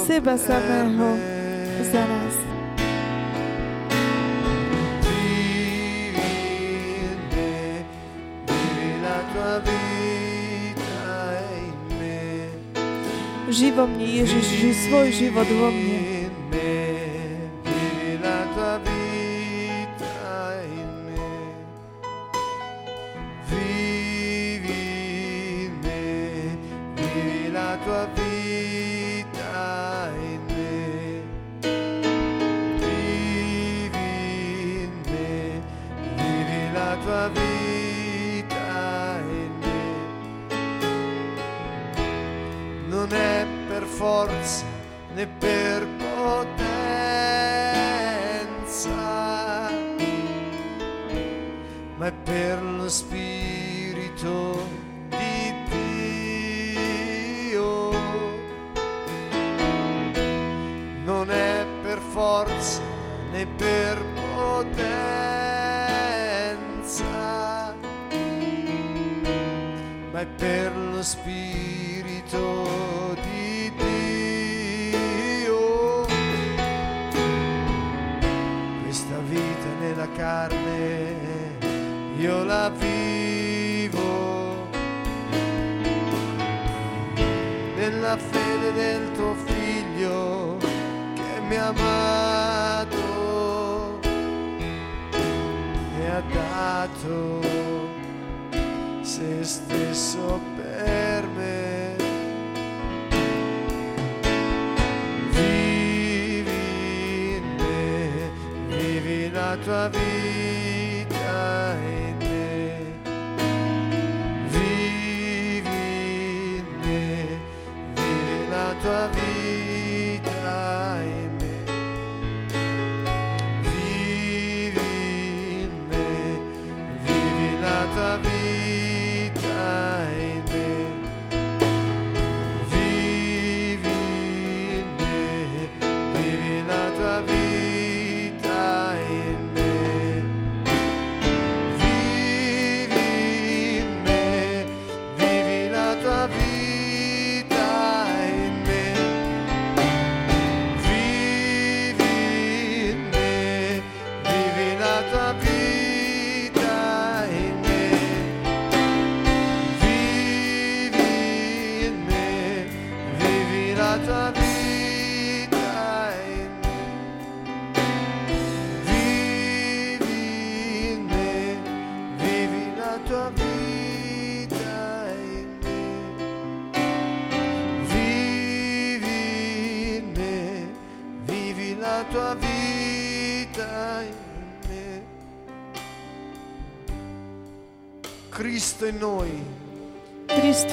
seba samého za nás. Živo mne, Ježiš, žij svoj život vo mne.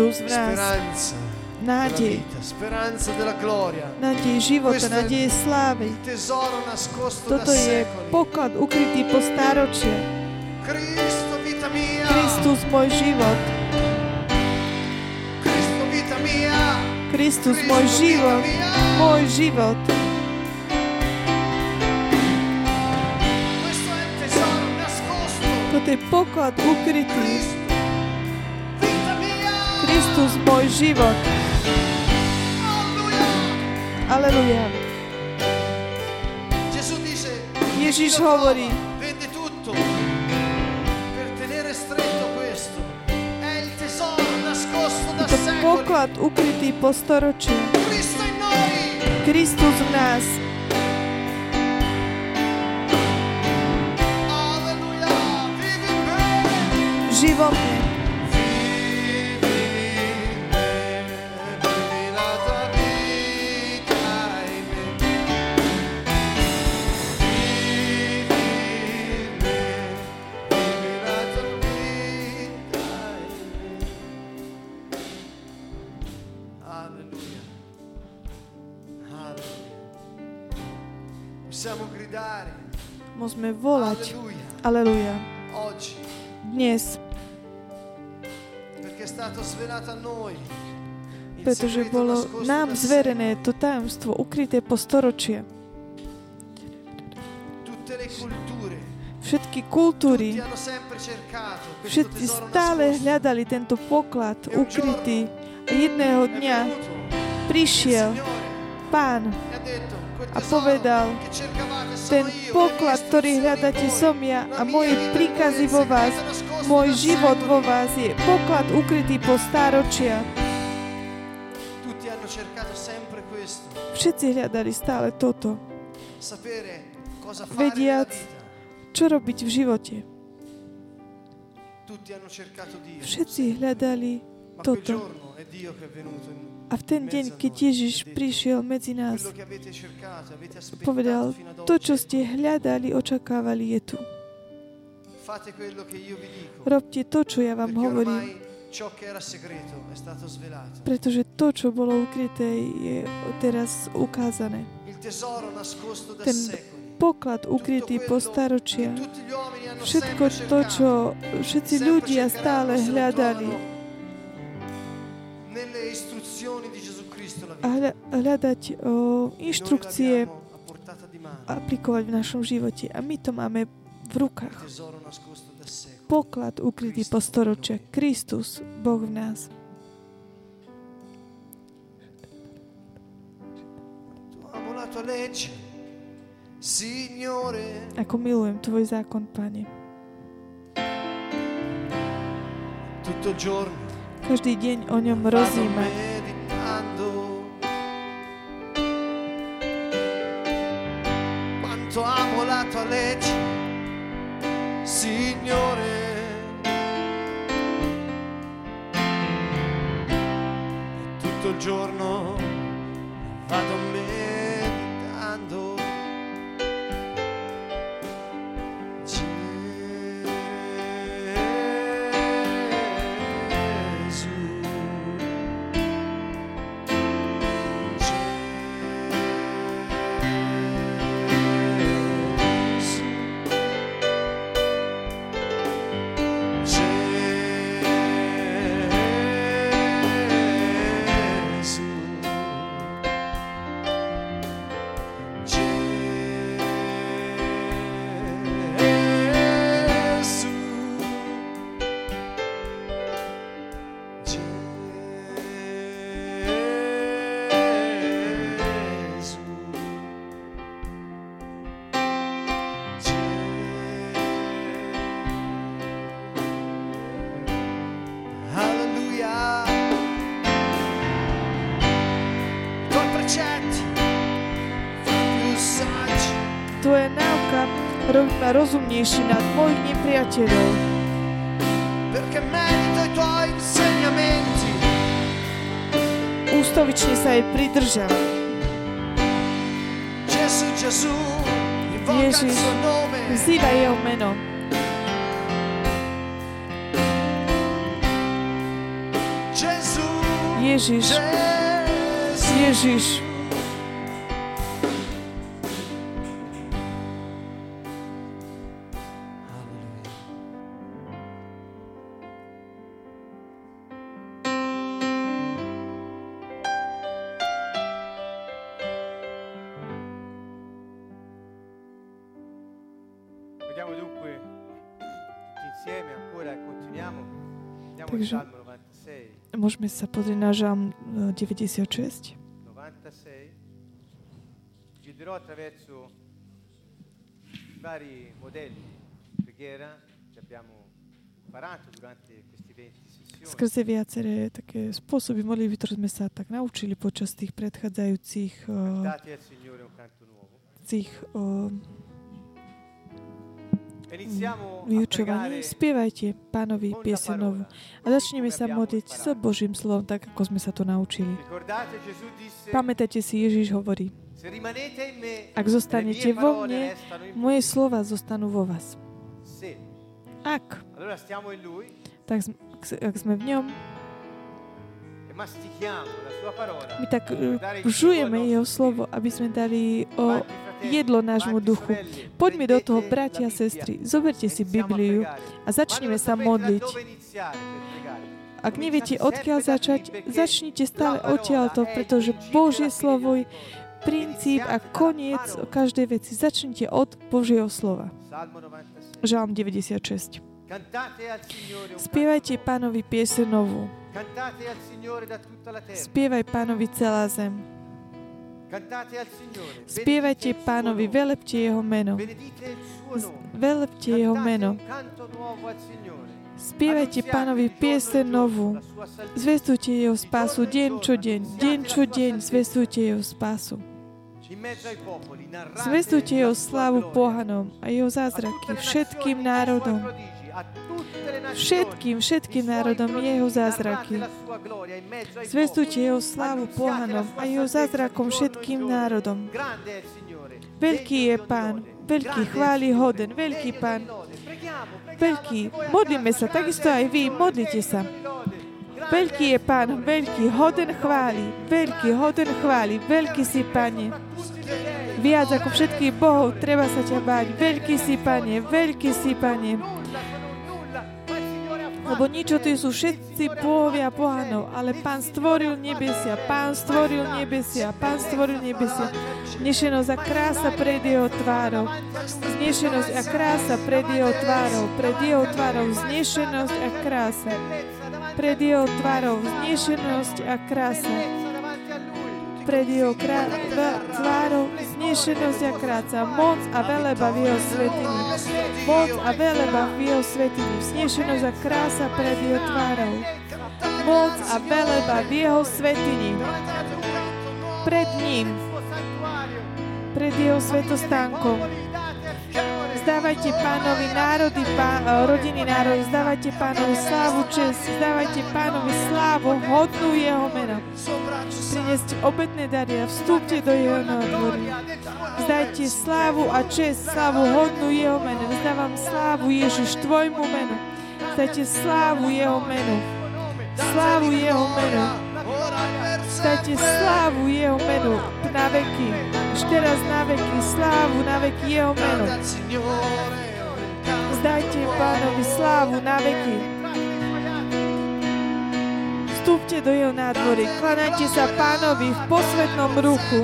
Kristus v nás. Speranza nádej, nádej života, nádej slávy. Toto je poklad ukrytý po stáročie. Kristus môj život. Kristus môj život, môj život. Toto je poklad ukrytý Kristus môj život. Aleluja. Ježiš hovorí, je to poklad ukrytý po storočí. Kristus v nás. Životný. môžeme volať. Aleluja. Dnes. Pretože bolo nám zverené to tajomstvo ukryté po storočie. Všetky kultúry, všetci stále hľadali tento poklad ukrytý. a jedného dňa prišiel pán a povedal, ten poklad, ktorý hľadáte, som ja a moje príkazy vo vás, môj život vo vás je poklad ukrytý po stáročia. Všetci hľadali stále toto. Vediac, čo robiť v živote. Všetci hľadali toto. A v ten deň, keď Ježiš prišiel medzi nás, povedal, to, čo ste hľadali, očakávali, je tu. Robte to, čo ja vám hovorím, pretože to, čo bolo ukryté, je teraz ukázané. Ten poklad ukrytý po staročia, všetko to, čo všetci ľudia stále hľadali, hľadať inštrukcie aplikovať v našom živote. A my to máme v rukách. Poklad ukrytý po storočia. Kristus, Boh v nás. Ako milujem Tvoj zákon, Pane. Každý deň o ňom rozímať. Quanto amo la tua legge, Signore. E tutto il giorno vado meditando. Rozumnejší nad mojich nepriateľov. Perché medito i tuoi insegnamenti. Ústovične sa jej pridržam. Gesù, Gesù, Ježiš, vzývaj jeho meno. Ježiš, Gesù. Ježiš. Môžeme sa pozrieť na žalm e, 96. 96. Guiderò attraverso vari modelli di preghiera che abbiamo imparato durante questi 20 sessioni. Skrze viaceré také spôsoby modlitby, ktoré sme sa tak naučili počas tých predchádzajúcich uh, tých uh, E pregare Spievajte pánovi parola. a začneme sa modliť s Božím slovom, tak ako sme sa to naučili. Pamätajte si, Ježiš hovorí, ak zostanete vo mne, moje slova zostanú vo vás. Ak, tak ak sme v ňom, e my tak uh, žujeme jeho slovo, aby sme dali o jedlo nášmu duchu. Poďme do toho, bratia a sestry. Zoberte si Bibliu a začneme sa modliť. Ak neviete, odkiaľ začať, začnite stále odtiaľto, pretože Božie slovo je princíp a koniec každej veci. Začnite od Božieho slova. Salmo 96. Žalm 96. Cantate al Signore un Spievajte pánovi piesenovú. Spievaj pánovi celá zem. Spievajte pánovi, velepte jeho meno. Velepte jeho meno. Spievajte pánovi piese novú. Zvestujte jeho spásu deň čo deň. Deň čo deň zvestujte jeho spásu. Zvestujte jeho slávu pohanom a jeho zázraky všetkým národom. Všetkým, všetkým národom jeho zázraky. Zvestujte jeho slávu pohanom a jeho zázrakom všetkým národom. Veľký je Pán, veľký chváli hoden, veľký Pán, veľký. Modlíme sa, takisto aj vy, modlite sa. Veľký je Pán, veľký, hoden chváli, veľký, hoden chváli, veľký si, Pane. Viac ako všetkých bohov treba sa ťa báť. Veľký si, Pane, veľký si, Pane. Lebo ty sú všetci bohovia pohanov, ale Pán stvoril nebesia, Pán stvoril nebesia, Pán stvoril nebesia. Znešenosť a krása pred jeho tvárou. Znešenosť a krása pred jeho tvárou. Pred jeho tvárou znešenosť a krása pred jeho tvárou vznešenosť a krása. Pred jeho krá- tvárou vznešenosť a krása. Moc a veleba v jeho svetini. Moc a veleba v jeho svetini. Vznešenosť a krása pred jeho tvárou. Moc a veleba v jeho svetini. Pred ním. Pred jeho svetostánkom Zdávajte pánovi národy, pá, e, rodiny národy, zdávajte pánovi slávu, čest, zdávajte pánovi slávu, hodnú jeho mena. Prineste obetné dary a vstúpte do jeho nádvory. Zdajte slávu a čest, slávu hodnú jeho mena. Vzdávam slávu Ježiš tvojmu menu. Zdajte slávu jeho menu. Slávu jeho menu. Zdajte slávu jeho menu na veky už teraz na veky slávu, na veky Jeho meno. Zdajte Pánovi slávu na veky. Vstúpte do Jeho nádvory, klanajte sa Pánovi v posvetnom ruchu.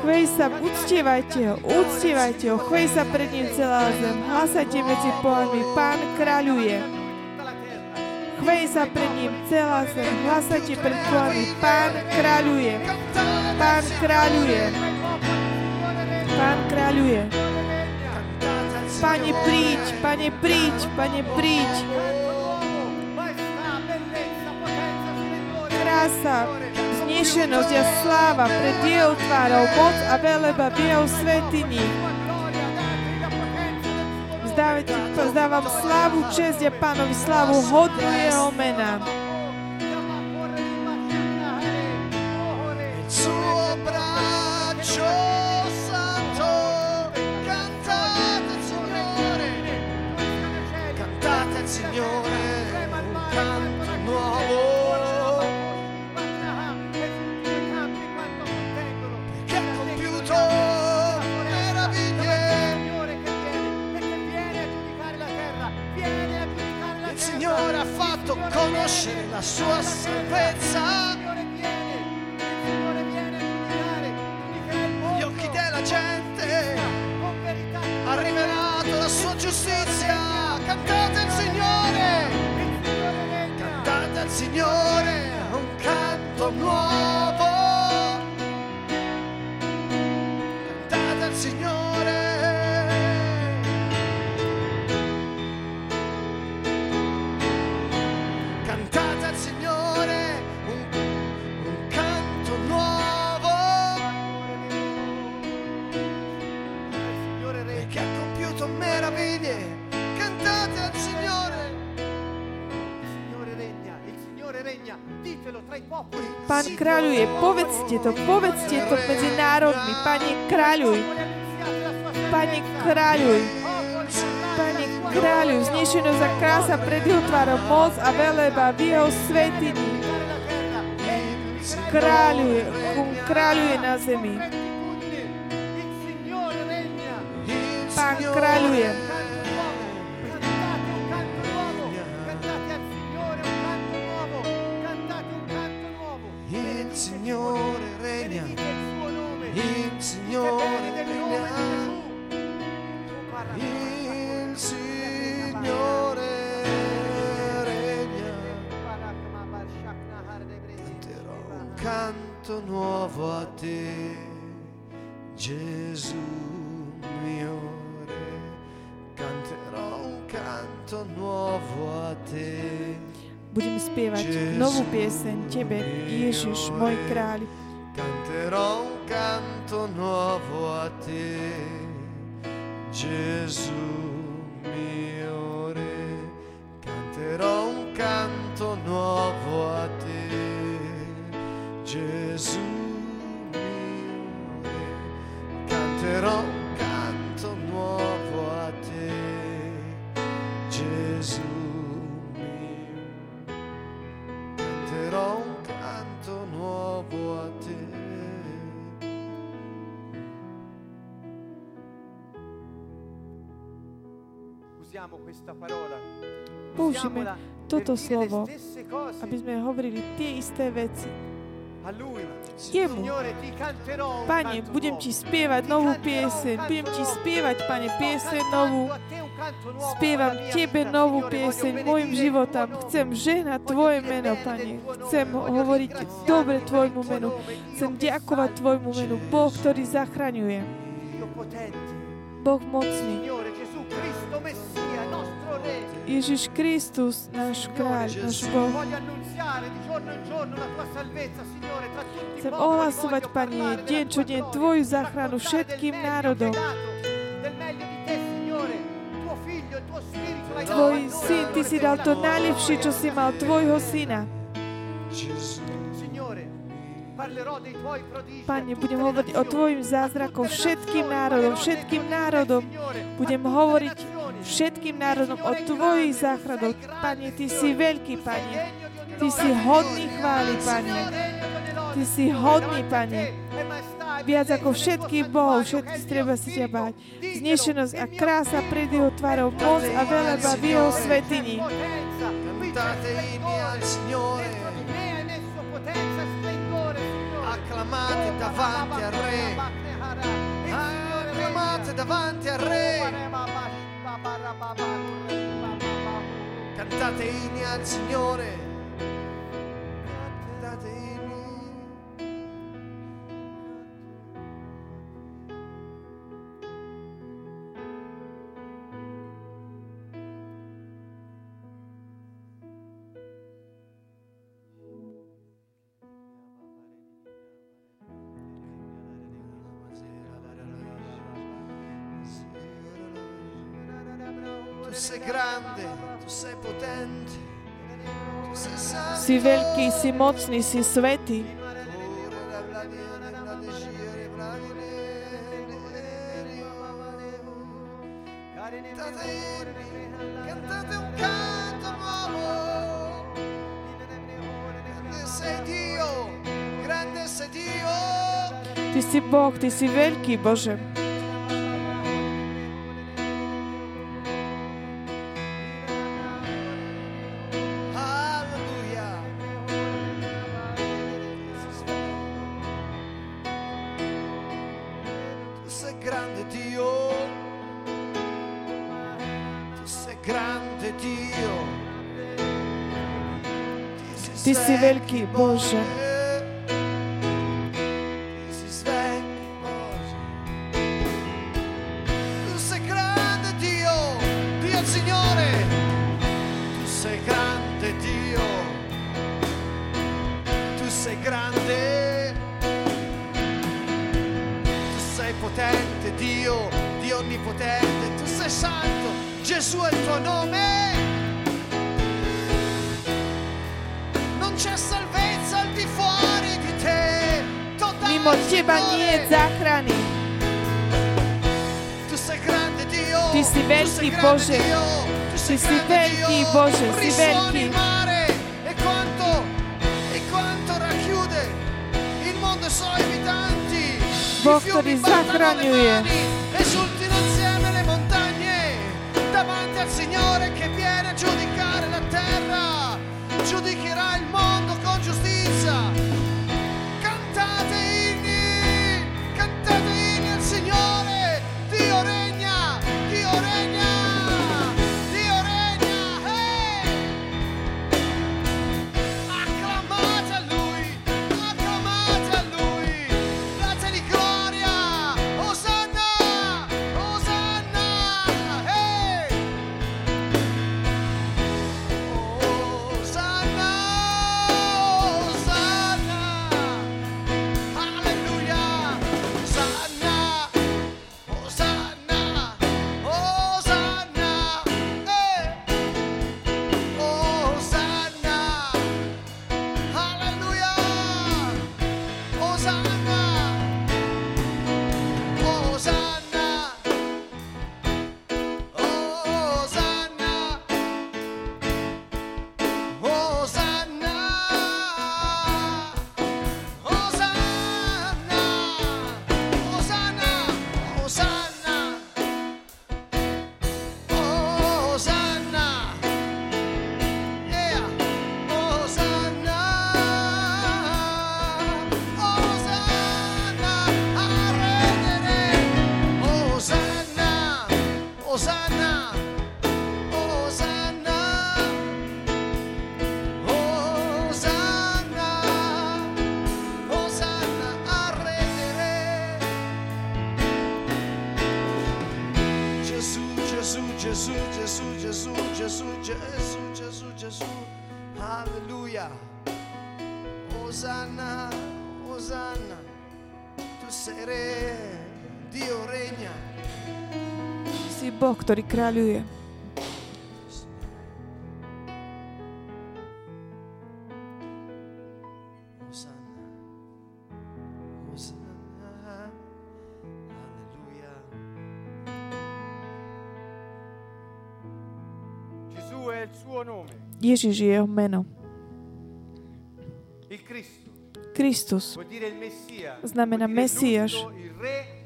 Chvej sa, uctievajte ho, uctievajte ho, chvej sa pred ním celá zem, hlasajte medzi pohľadmi, Pán kráľuje. Chvej sa pred ním celá zem, hlasajte pred tvojami. Pán kráľuje, Pán kráľuje, Pán kráľuje. Pane, príď, Pane, príď, Pane, príď. Krása, znešenosť a sláva pred jeho tvárou, moc a veleba v jeho svetini vzdávam slávu, čest a pánovi slávu, hodnú jeho mena. La sua salvezza. Gli occhi della gente ha rivelato la sua giustizia. Cantate al Signore, cantate al Signore un canto nuovo. Pán kráľuje, povedzte to, povedzte to medzi národmi. Pane, kráľuj. Pane, kráľuj. Pane, kráľuj. Znešenosť a krása pred jeho tvárom, moc a veleba v jeho svetini. Kráľuje, kráľuje na zemi. Pán kráľuje. Signore regna, il Signore regna, il Signore regna. Canterò un canto nuovo a te, Gesù mio re. Canterò un canto nuovo a te. Budeme spievať novú pieseň Tebe, Ježiš, môj kráľ. Canterò un canto nuovo a te, Gesù mio re. Canterò un canto nuovo a te, Gesù Použijeme toto slovo, aby sme hovorili tie isté veci. Jemu. Pane, budem ti spievať novú pieseň, budem ti spievať, Pane, pieseň novú. Spievam Tebe novú pieseň môjim životom. Chcem žehnať Tvoje meno, Pane. Chcem hovoriť dobre Tvojmu menu. Chcem ďakovať Tvojmu menu. Boh, ktorý zachraňuje. Boh mocný. Ježiš Kristus, náš kráľ, náš Boh. Chcem ohlasovať, Pane, deň čo deň Tvoju záchranu všetkým národom. Tvoj syn, Ty si dal to najlepšie, čo si mal, Tvojho syna. Pane, budem hovoriť o Tvojim zázrakom všetkým národom, všetkým národom. Budem hovoriť všetkým národom o Tvojich záchradoch. Pane, Ty si veľký, Pane. Ty si hodný chvály, Pane. Ty si hodný, Pane. Viac ako všetkých bohov, všetkých treba si ťa báť. Znešenosť a krása pred jeho tvárou, moc a veleba v jeho svetini. Acclamate davanti al Re. Acclamate davanti al Re. Cantate inni al Signore. Sei grande, tu sei potente, tu sei santo. Si veľký, si mocný, si svetý. Cantate un canto nuovo. Grande sei Dio, grande sei Dio. Ty si Boh, Ty si veľký, Bože. Veľký, Bože. Yeah. Boh, ktorý kráľuje. Ježiš je jeho meno. Kristus znamená Mesiáš,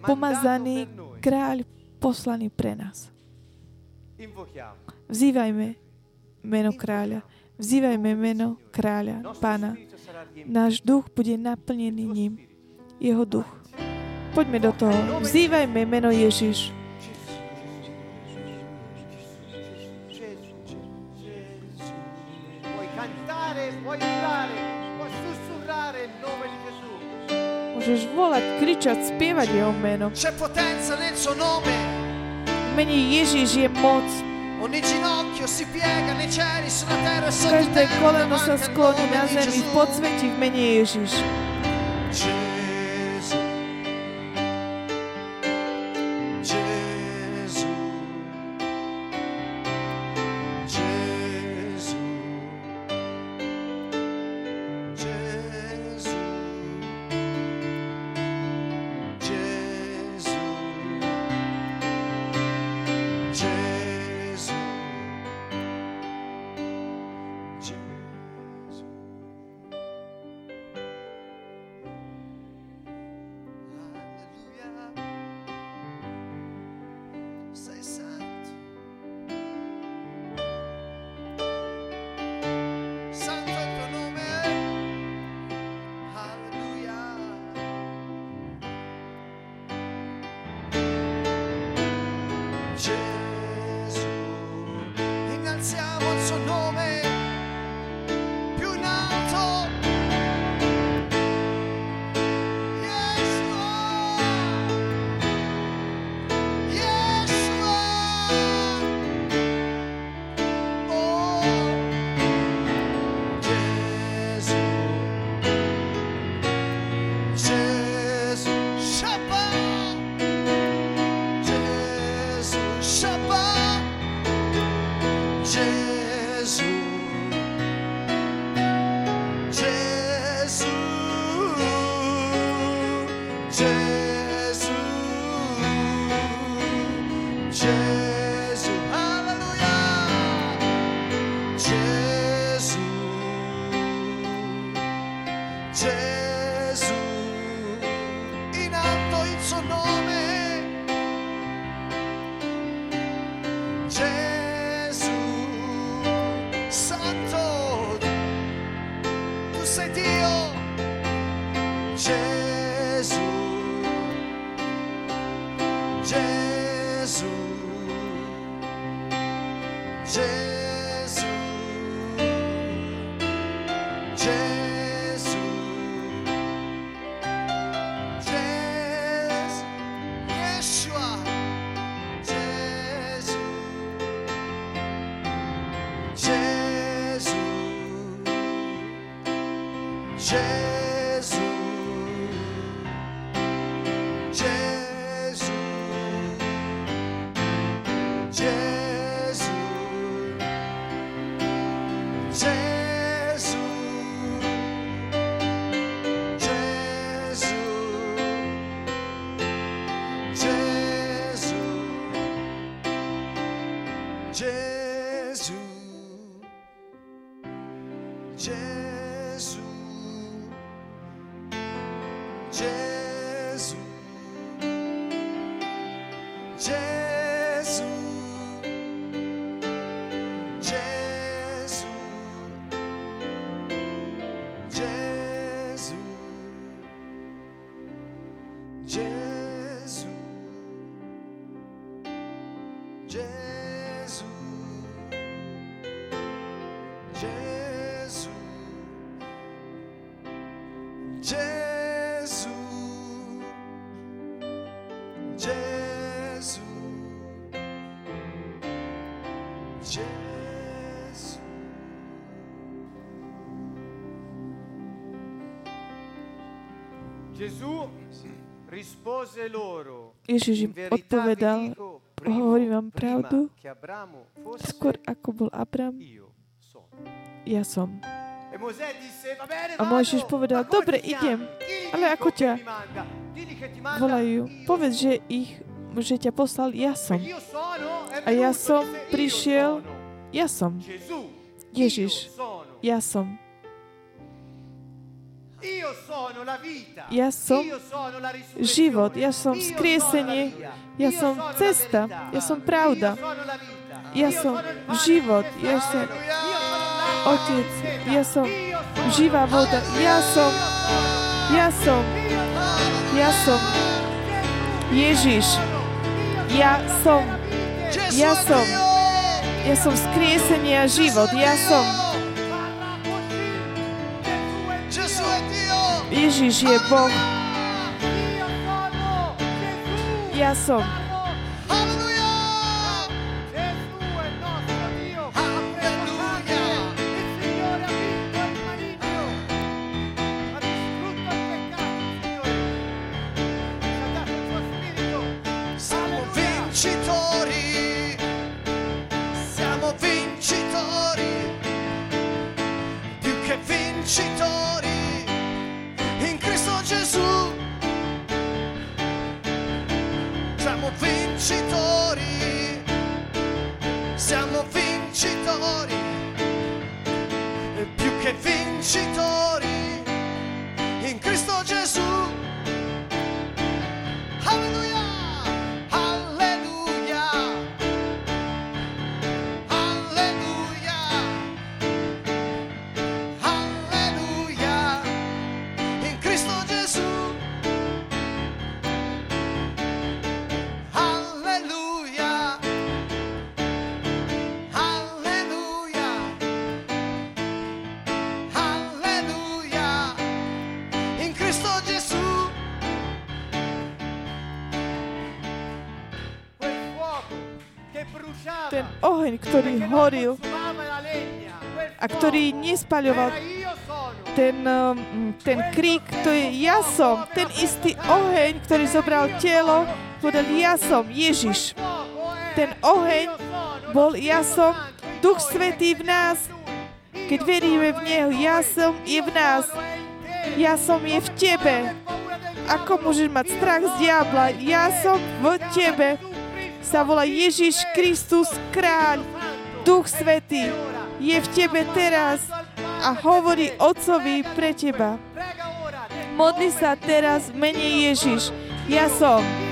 pomazaný kráľ, poslaný pre nás. Vzývajme meno kráľa. Vzývajme meno kráľa, pána. Náš duch bude naplnený ním. Jeho duch. Poďme do toho. Vzývajme meno Ježiš. Môžeš volať, kričať, spievať jeho meno. C'è potenza nel suo nome mene Ježiš je moc. Každé koleno sa skloní na zemi v podsvetí v mene Ježiš. Ježiš. Gesù, innalziamo il suo nome. Gesù, Gesù. Ježiš im odpovedal, hovorím vám pravdu, skôr ako bol Abram, ja som. A Mojžiš povedal, dobre, idem, ale ako ťa volajú? Povedz, že ich, že ťa poslal, ja som. A ja som prišiel, ja som. Ježiš, ja som. Ja som život, ja som skriesenie, ja som cesta, ja som pravda, ja som život, ja som Otec, ja som živá voda, ja som, ja som, ja som Ježiš, ja som, ja som, ja som skriesenie a život, ja som. Ježiš je Boh. Ja som. Horil a ktorý nespaľoval ten, um, ten krík, to je ja som, ten istý oheň, ktorý zobral telo, povedal ja som, Ježiš. Ten oheň bol ja som, Duch Svetý v nás, keď veríme v Neho, ja som je v nás, ja som je v tebe. Ako môžeš mať strach z diabla? Ja som v tebe sa volá Ježiš Kristus Kráľ, Duch Svetý, je v tebe teraz a hovorí Otcovi pre teba. Modli sa teraz v mene Ježiš. Ja som.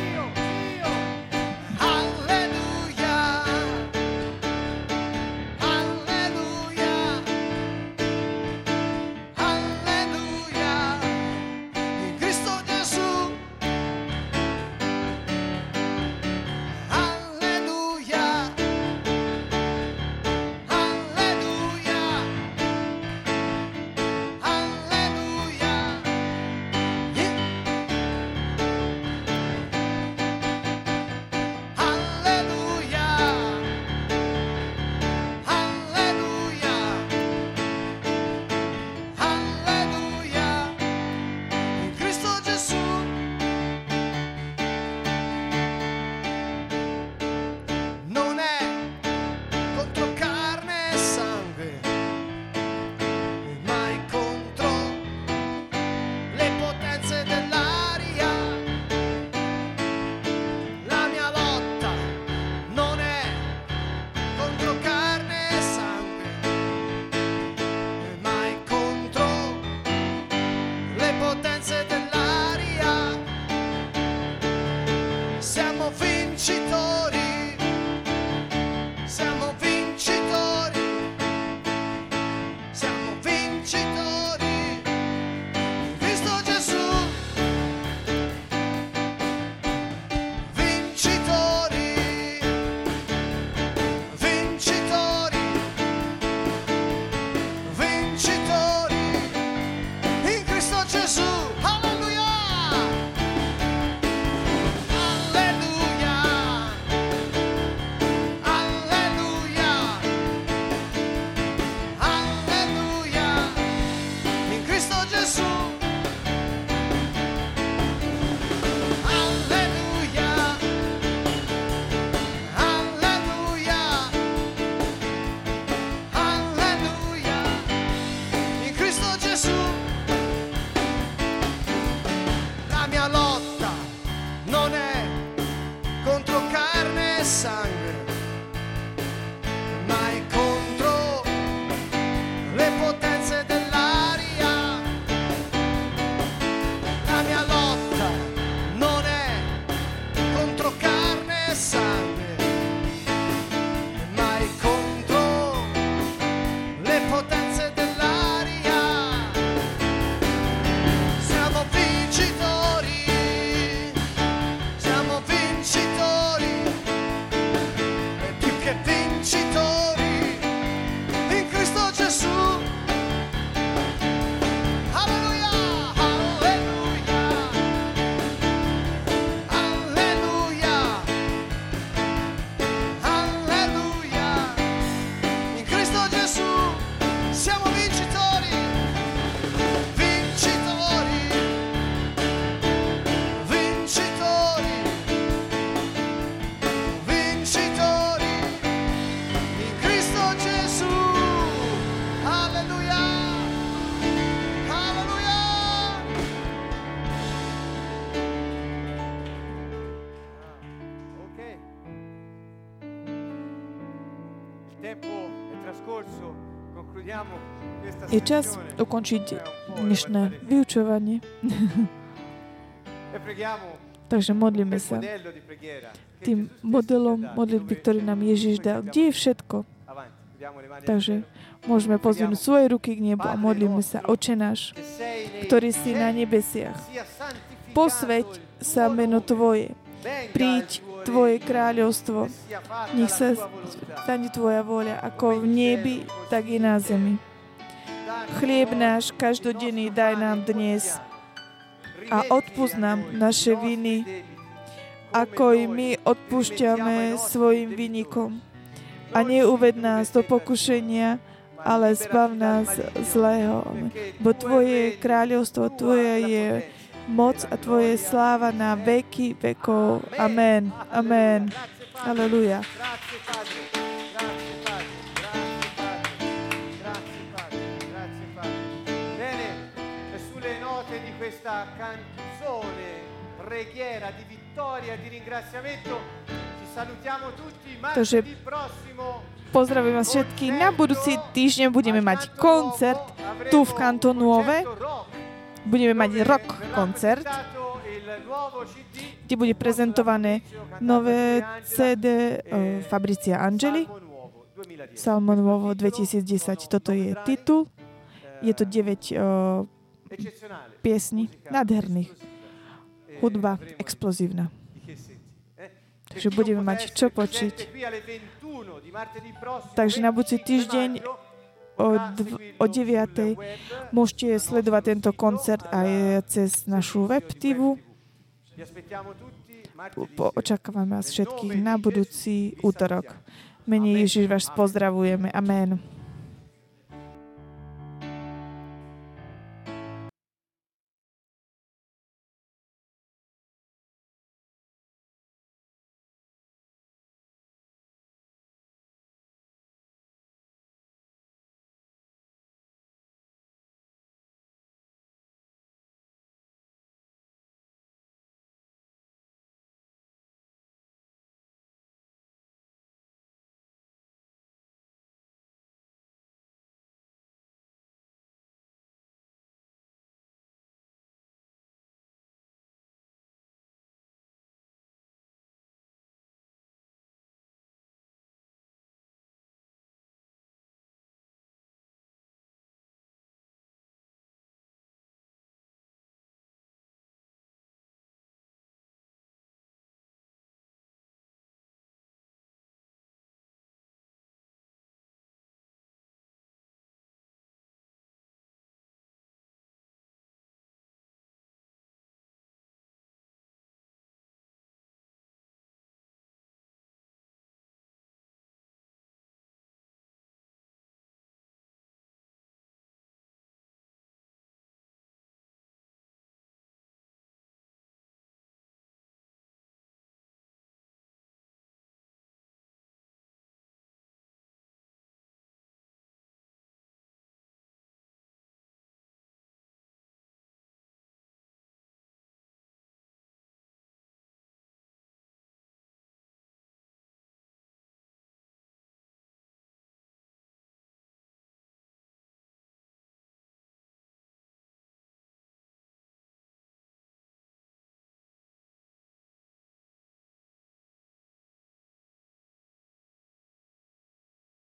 Je čas ukončiť dnešné vyučovanie. Takže modlíme sa tým modelom modlitby, ktorý nám Ježiš dal. Kde je všetko? Takže môžeme pozvinúť svoje ruky k nebu a modlíme sa. Oče náš, ktorý si na nebesiach, il sa meno Tvoje. Príď Tvoje kráľovstvo. Nech sa stane Tvoja voľa, ako v nebi, tak i na zemi. Chlieb náš každodenný daj nám dnes a odpúsť nám naše viny, ako i my odpúšťame svojim vynikom. A neuved nás do pokušenia, ale zbav nás zlého. Bo Tvoje kráľovstvo, Tvoje je moc a Tvoje sláva na veky vekov. Amen. Amen. Aleluja. Questa canzone, preghiera di vittoria e di ringraziamento, ci salutiamo tutti, martedì prossimo Pozdravím vás všetkých. Na budúci týždeň budeme mať koncert tu v Canto Nuove. Budeme mať rock koncert, kde bude prezentované nové CD Fabricia Angeli, Salmo Nuovo 2010. Toto je titul. Je to 9 piesní, nádherných. Hudba explozívna. Takže budeme mať čo počuť. Takže na budúci týždeň o, dv- o 9. môžete sledovať tento koncert aj cez našu web TV. Po- Očakávame vás všetkých na budúci útorok. Menej Ježiš vás pozdravujeme. Amen.